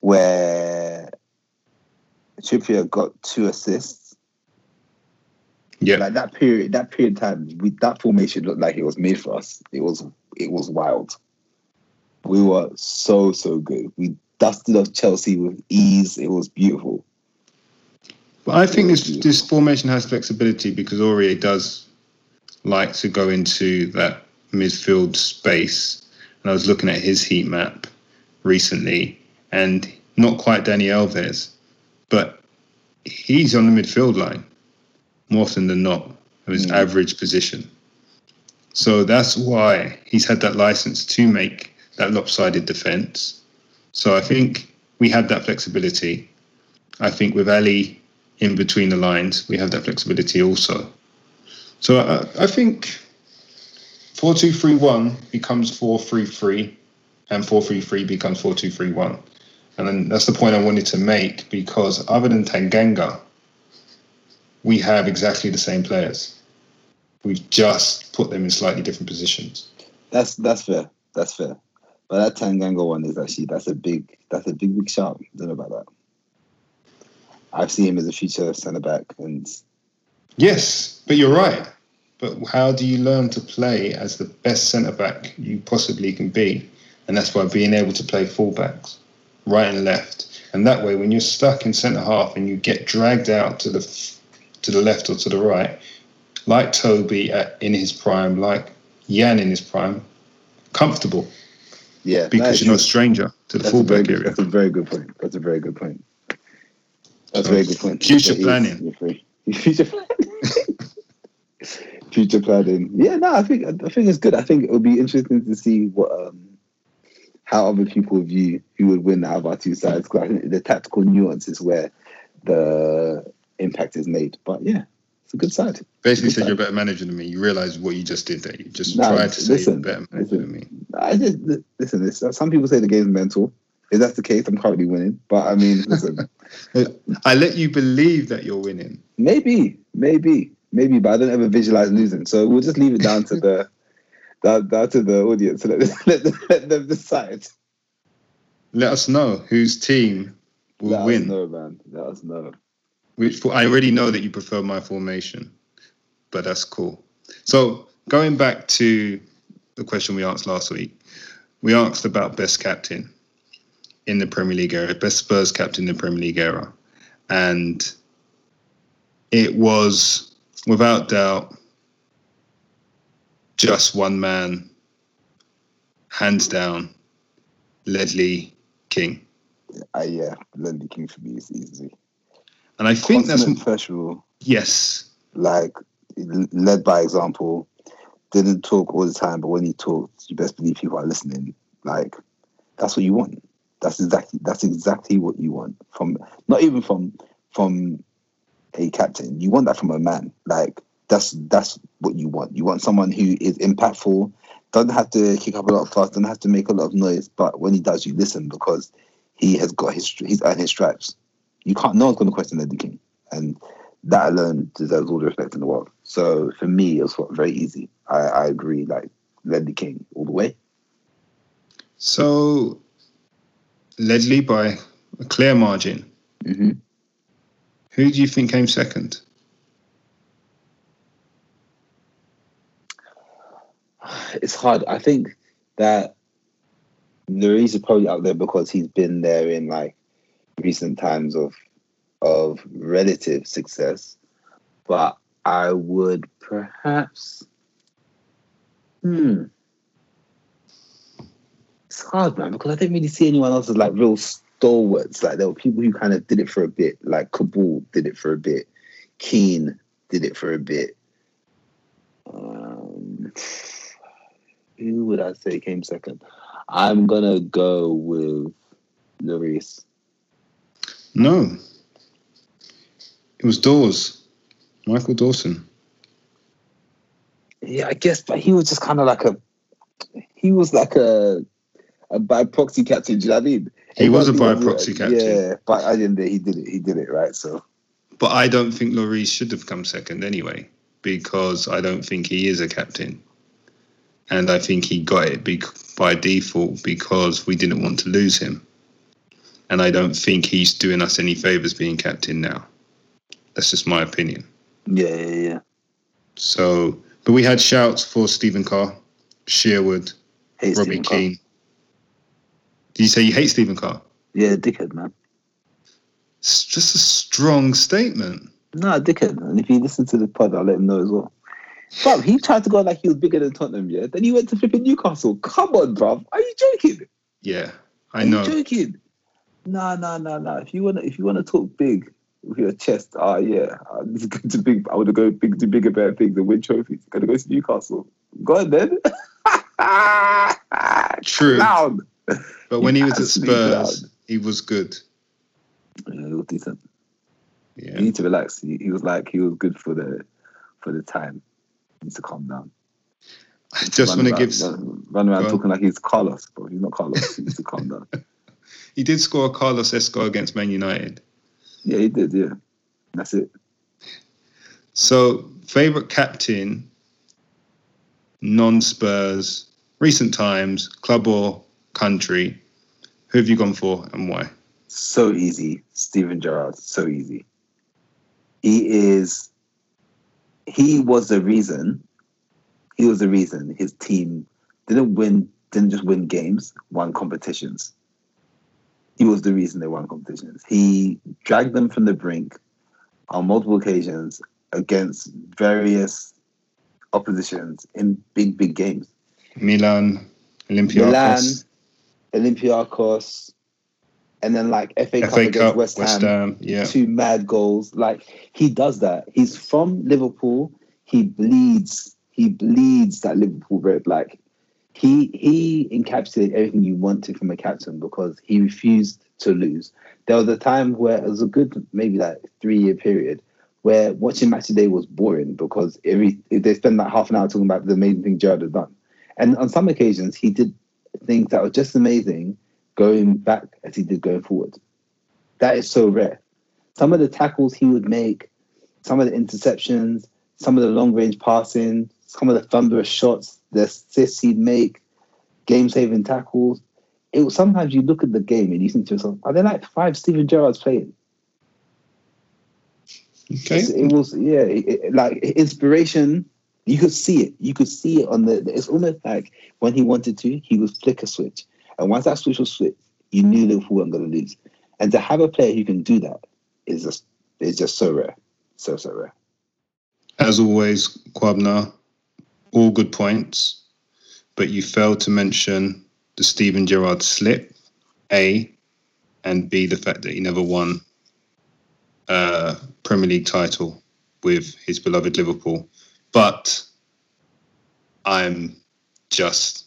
where Trippier got two assists. Yeah. Like that period, that period of time, we, that formation looked like it was made for us. It was it was wild. We were so so good. We dusted off Chelsea with ease. It was beautiful. But I think this this formation has flexibility because Aurier does like to go into that midfield space. And I was looking at his heat map recently, and not quite Dani Alves, but he's on the midfield line more often than not of his Mm. average position. So that's why he's had that license to make that lopsided defence. So I think we have that flexibility. I think with Alli in between the lines, we have that flexibility also. So I, I think four two three one becomes four three three, and four three three becomes four two three one, and then that's the point I wanted to make because other than Tanganga, we have exactly the same players. We've just put them in slightly different positions. That's that's fair. That's fair. But that Tanganga one is actually that's a big that's a big big shout. Don't know about that. I see him as a future centre back, and Yes, but you're right. But how do you learn to play as the best centre back you possibly can be? And that's by being able to play fullbacks, right and left. And that way, when you're stuck in centre half and you get dragged out to the to the left or to the right, like Toby at, in his prime, like Jan in his prime, comfortable yeah, because you're not a stranger to the fullback area. that's a very good point. That's a very good point. That's So, a very good point. future planning. Future planning. future planning. Yeah, no, I think I think it's good. I think it would be interesting to see what um how other people view who would win out of our two sides. Because I think the tactical nuance is where the impact is made. But yeah, it's a good side. Basically, Good said time. you're a better manager than me. You realise what you just did there. You just No, tried to say listen, you're a better manager listen. than me. I just li- listen. This, uh, some people say the game's mental. If that's the case, I'm currently winning. But I mean, listen, I let you believe that you're winning. maybe, maybe, maybe, but I don't ever visualize losing. So we'll just leave it down to the down, down to the audience. Let, them- let, let them decide. Let us know whose team will Let win. us know, man. Let us know. Which I already know that you prefer my formation, but that's cool. So going back to the question we asked last week, we asked about best captain in the Premier League era, best Spurs captain in the Premier League era, and it was without doubt, just one man, hands down, Ledley King. Uh, yeah, Ledley King for me is easy. And I think that's Consummate professional, yes, like led by example. Didn't talk all the time, but when he talked, you best believe people are listening. Like that's what you want. That's exactly that's exactly what you want from not even from from a captain. You want that from a man. Like that's that's what you want. You want someone who is impactful, doesn't have to kick up a lot of fuss, doesn't have to make a lot of noise, but when he does, you listen because he has got his he's earned his stripes. You can't. No one's going to question Ledley King, and that alone deserves all the respect in the world. So for me, it was very easy. I, I agree. Like Ledley King all the way. So Ledley by a clear margin. Mm-hmm. Who do you think came second? It's hard. I think that Lloris is probably out there because he's been there in like recent times of of relative success. But I would perhaps hmm. It's hard, man, because I didn't really see anyone else as like real stalwarts. Like there were people who kind of did it for a bit, like Kaboul did it for a bit, Keane did it for a bit. Um, who would I say came second? I'm gonna go with Lloris. No. It was Dawes. Michael Dawson. Yeah, I guess, but he was just kind of like a, he was like a, a by proxy captain. Do you know what I mean? He was a by proxy captain. Yeah, but I didn't. He did it. He did it right. So But I don't think Lloris should have come second anyway, because I don't think he is a captain. And I think he got it be- by default because we didn't want to lose him. And I don't think he's doing us any favours being captain now. That's just my opinion. yeah, yeah, yeah. So, but we had shouts for Stephen Carr, Sherwood, Hey, Robbie Stephen Carr. Keane. Did you say you hate Stephen Carr? Yeah, dickhead, man. It's just a strong statement. No, dickhead. And if you listen to the pod, I'll let him know as well. Bruv, he tried to go like he was bigger than Tottenham, yeah. Then he went to flipping Newcastle. Come on, bruv. Are you joking? Yeah, Are I know. you joking? Nah, nah, nah, nah. If you wanna, if you wanna talk big with your chest, ah, yeah, I'm just going to big. I want to go big to bigger, better things and win trophies. Gonna go to Newcastle. Go on then. True. Clown. But when he was at Spurs, clown. he was good. Yeah, it was decent. Yeah. You need to relax. He, he was like he was good for the for the time. Needs to calm down. I just want to give. run, around talking like he's Carlos, but he's not Carlos. He needs to calm down. He did score a Carlos Esco against Man United. Yeah, he did. Yeah, that's it. So, favorite captain, non Spurs, recent times, club or country. Who have you gone for and why? So easy, Steven Gerrard. So easy. He is. He was the reason. He was the reason his team didn't win. Didn't just win games, won competitions. He was the reason they won competitions. He dragged them from the brink on multiple occasions against various oppositions in big, big games. Milan, Olympiacos, Milan, Olympiacos, and then like FA, Cup FA against Cup, West, West Ham, Ham. Yeah. two mad goals. Like he does that. He's from Liverpool. He bleeds. He bleeds that Liverpool red. Like he he encapsulated everything you wanted from a captain because he refused to lose. There was a time where it was a good maybe like three year period where watching match today was boring because every they spend like half an hour talking about the amazing thing Gerrard had done. And on some occasions he did things that were just amazing going back as he did going forward. That is so rare. Some of the tackles he would make, some of the interceptions, some of the long range passing, some of the thunderous shots, the assists he'd make, game saving tackles. It was sometimes you look at the game and you think to yourself, are there like five Steven Gerrards playing? Okay. It was yeah, it- it- like inspiration. You could see it. You could see it on the. It's almost like when he wanted to, he would flick a switch, and once that switch was flipped, you knew Liverpool weren't going to lose. And to have a player who can do that is just is just so rare, so so rare. As always, Kwabna, all good points, but you failed to mention the Steven Gerrard slip, A, and B, the fact that he never won a Premier League title with his beloved Liverpool. But I'm just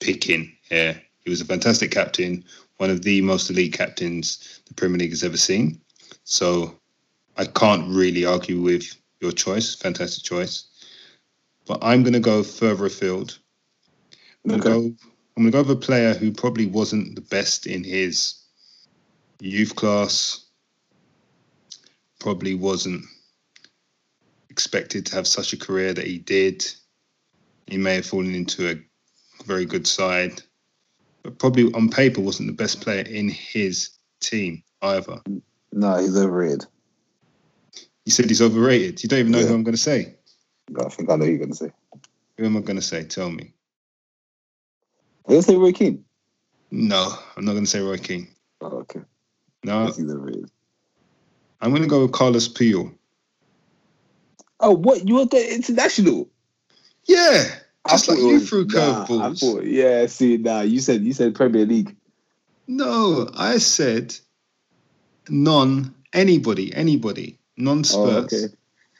picking here. He was a fantastic captain, one of the most elite captains the Premier League has ever seen. So I can't really argue with your choice. Fantastic choice. But I'm going to go further afield. I'm Okay. going to go. I'm going to go with a player who probably wasn't the best in his youth class. Probably wasn't expected to have such a career that he did. He may have fallen into a very good side, probably on paper wasn't the best player in his team either. No, he's overrated. You said he's overrated. You don't even know who I'm going to say. I think I know who you're gonna say. Who am I going to say? Tell me. Are you gonna say Roy Keane? No, I'm not going to say Roy King. Oh, okay. No, he's overrated. I'm going to go with Carlos Puyol. Oh, what? You want the international? Yeah, I just like you threw nah, I curveballs. thought, yeah, see, now you said you said Premier League. No, I said non anybody, anybody, non Oh, Spurs, okay.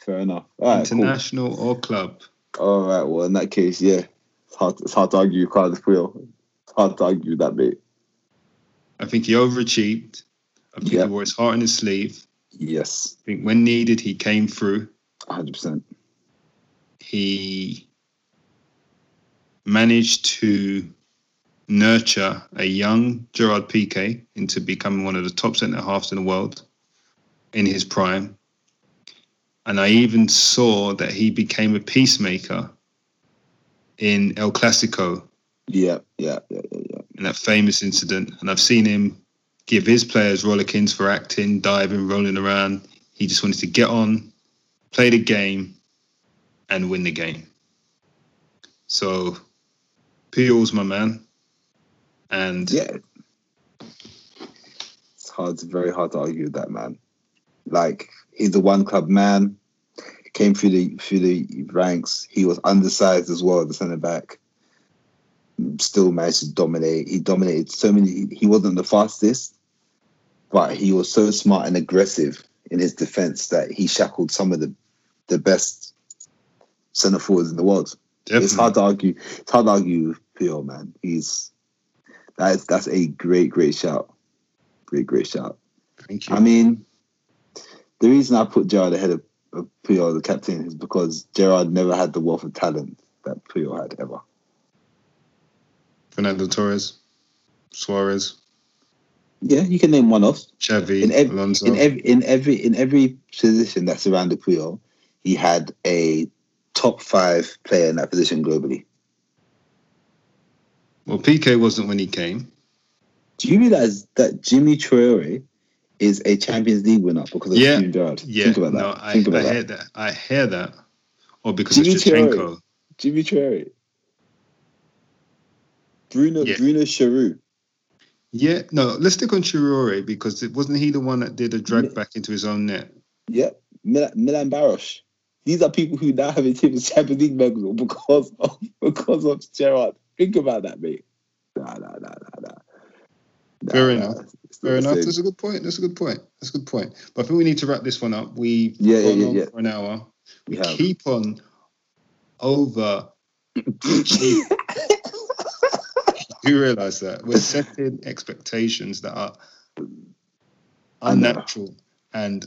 Fair enough. Right, cool. international or club. All right. Well, in that case, yeah, it's hard. It's hard to argue Carlos Puyol. It's hard to argue with that mate. I think he overachieved. I think Yeah. he wore his heart on his sleeve. Yes, I think when needed, he came through. hundred percent. He managed to nurture a young Gerard Piqué into becoming one of the top centre halves in the world in his prime. And I even saw that he became a peacemaker in El Clasico Yeah, yeah, yeah, yeah, yeah. in that famous incident. And I've seen him give his players rollerkins for acting, diving, rolling around. He just wanted to get on, play the game, and win the game. So, Puyol's my man. And Yeah. It's hard. It's very hard to argue with that man. Like he's a one club man. Came through the through the ranks. He was undersized as well, the centre back. Still managed to dominate. He dominated so many. He wasn't the fastest, but he was so smart and aggressive in his defense that he shackled some of the the best centre forwards in the world. It's hard to argue. It's hard to argue Pio, man. He's that's that's a great, great shout. Great, great shout. Thank you. I mean, the reason I put Gerrard ahead of, of Puyol, the captain, is because Gerrard never had the wealth of talent that Puyol had ever. Fernando Torres, Suarez, Yeah, you can name one off. Xavi, In ev- Alonso. In every in every in every position that surrounded Puyol, he had a top five player in that position globally. Well, Piqué wasn't when he came. Do you realize that Djimi Traoré is a Champions League winner because of Yeah, Steven Gerrard? Yeah, Think about that. no, I, Think about I that. hear that. I hear that. Or because Jimmy of. Djimi Traoré. Bruno Yeah. Bruno Cheyrou. Yeah, no, let's stick on Chirore because it wasn't he the one that did a drag back into his own net. Yep. Milan, Milan Baros. These are people who now have a team as Champions League because of because of Gerrard. Think about that, mate. Nah, nah, nah, nah, nah. Nah, Fair nah. enough. Fair enough. same. That's a good point. That's a good point. That's a good point. But I think we need to wrap this one up. We've Yeah, gone yeah, on yeah. for an hour. We We have. keep on over. you realize that we're setting expectations that are unnatural, and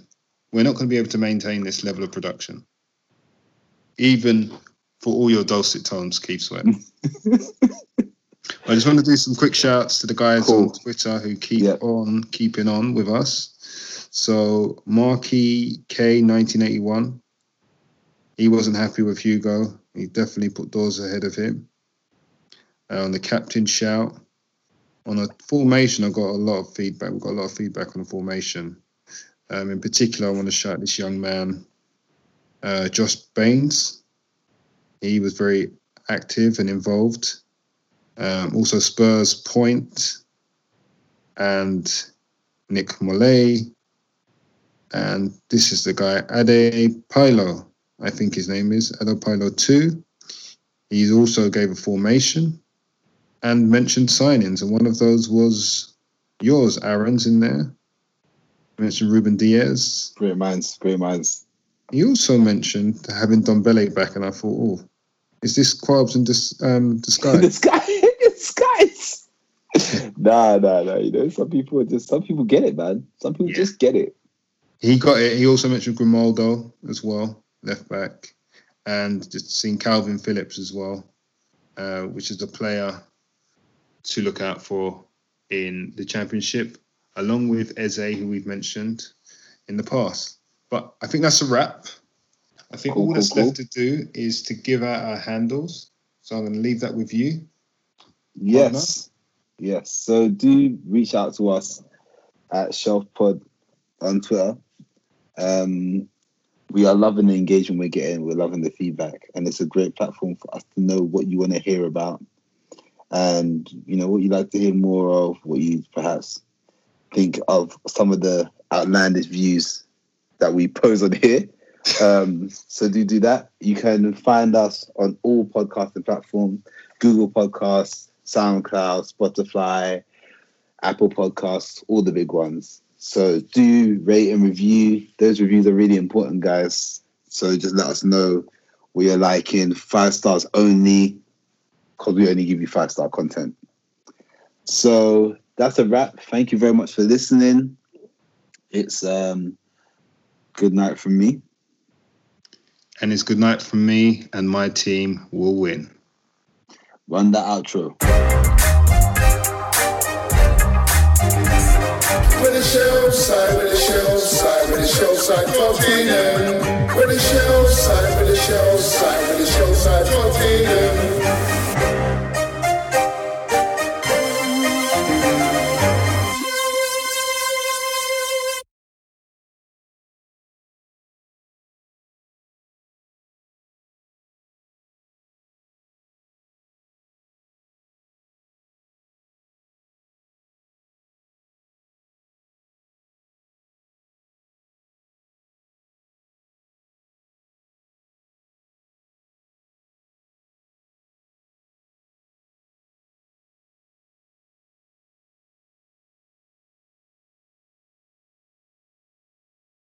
we're not going to be able to maintain this level of production, even for all your dulcet tones, Keith Sweat. I just want to do some quick shouts to the guys on Twitter who keep Yep. on keeping on with us. So Marky K nineteen eighty one, he wasn't happy with Hugo. He definitely put doors ahead of him. Uh, on the captain shout, on a formation, I got a lot of feedback. We've got a lot of feedback on the formation. Um, in particular, I want to shout this young man, uh, Josh Baines. He was very active and involved. Um, also, Spurs Point and Nick Mollet. And this is the guy, Ade Pilo. I think his name is Edopilo 2. He also gave a formation and mentioned signings, and one of those was yours, Aarons in there. He mentioned Rúben Dias. Great minds, great minds. He also mentioned having Don Dombele back, and I thought, oh, is this Quabs in dis, um, disguise? disguise, disguise. nah, nah, nah. You know, some people just some people get it, man. Some people Yeah. just get it. He got it. He also mentioned Grimaldo as well, left back, and just seen Kalvin Phillips as well, uh, which is a player to look out for in the championship, along with Eze, who we've mentioned in the past. But I think that's a wrap. I think Cool, all cool, that's cool. left to do is to give out our handles. So I'm going to leave that with you. Yes. Yes. So do reach out to us at Shelf Pod on Twitter. Um, we are loving the engagement we're getting. We're loving the feedback, and it's a great platform for us to know what you want to hear about, and you know what you like to hear more of, what you perhaps think of some of the outlandish views that we pose on here. Um, so do do that. You can find us on all podcasting platforms: Google Podcasts, SoundCloud, Spotify, Apple Podcasts, all the big ones. So do rate and review. Those reviews are really important, guys. So just let us know what you're liking. Five stars only, because we only give you five star content. So that's a wrap. Thank you very much for listening. It's um good night from me. And it's good night from me, and my team will win. Run that outro. With the shell side, with the shell side, with the shell side, fucking With the shell side, with the shell side, with the shell side, fucking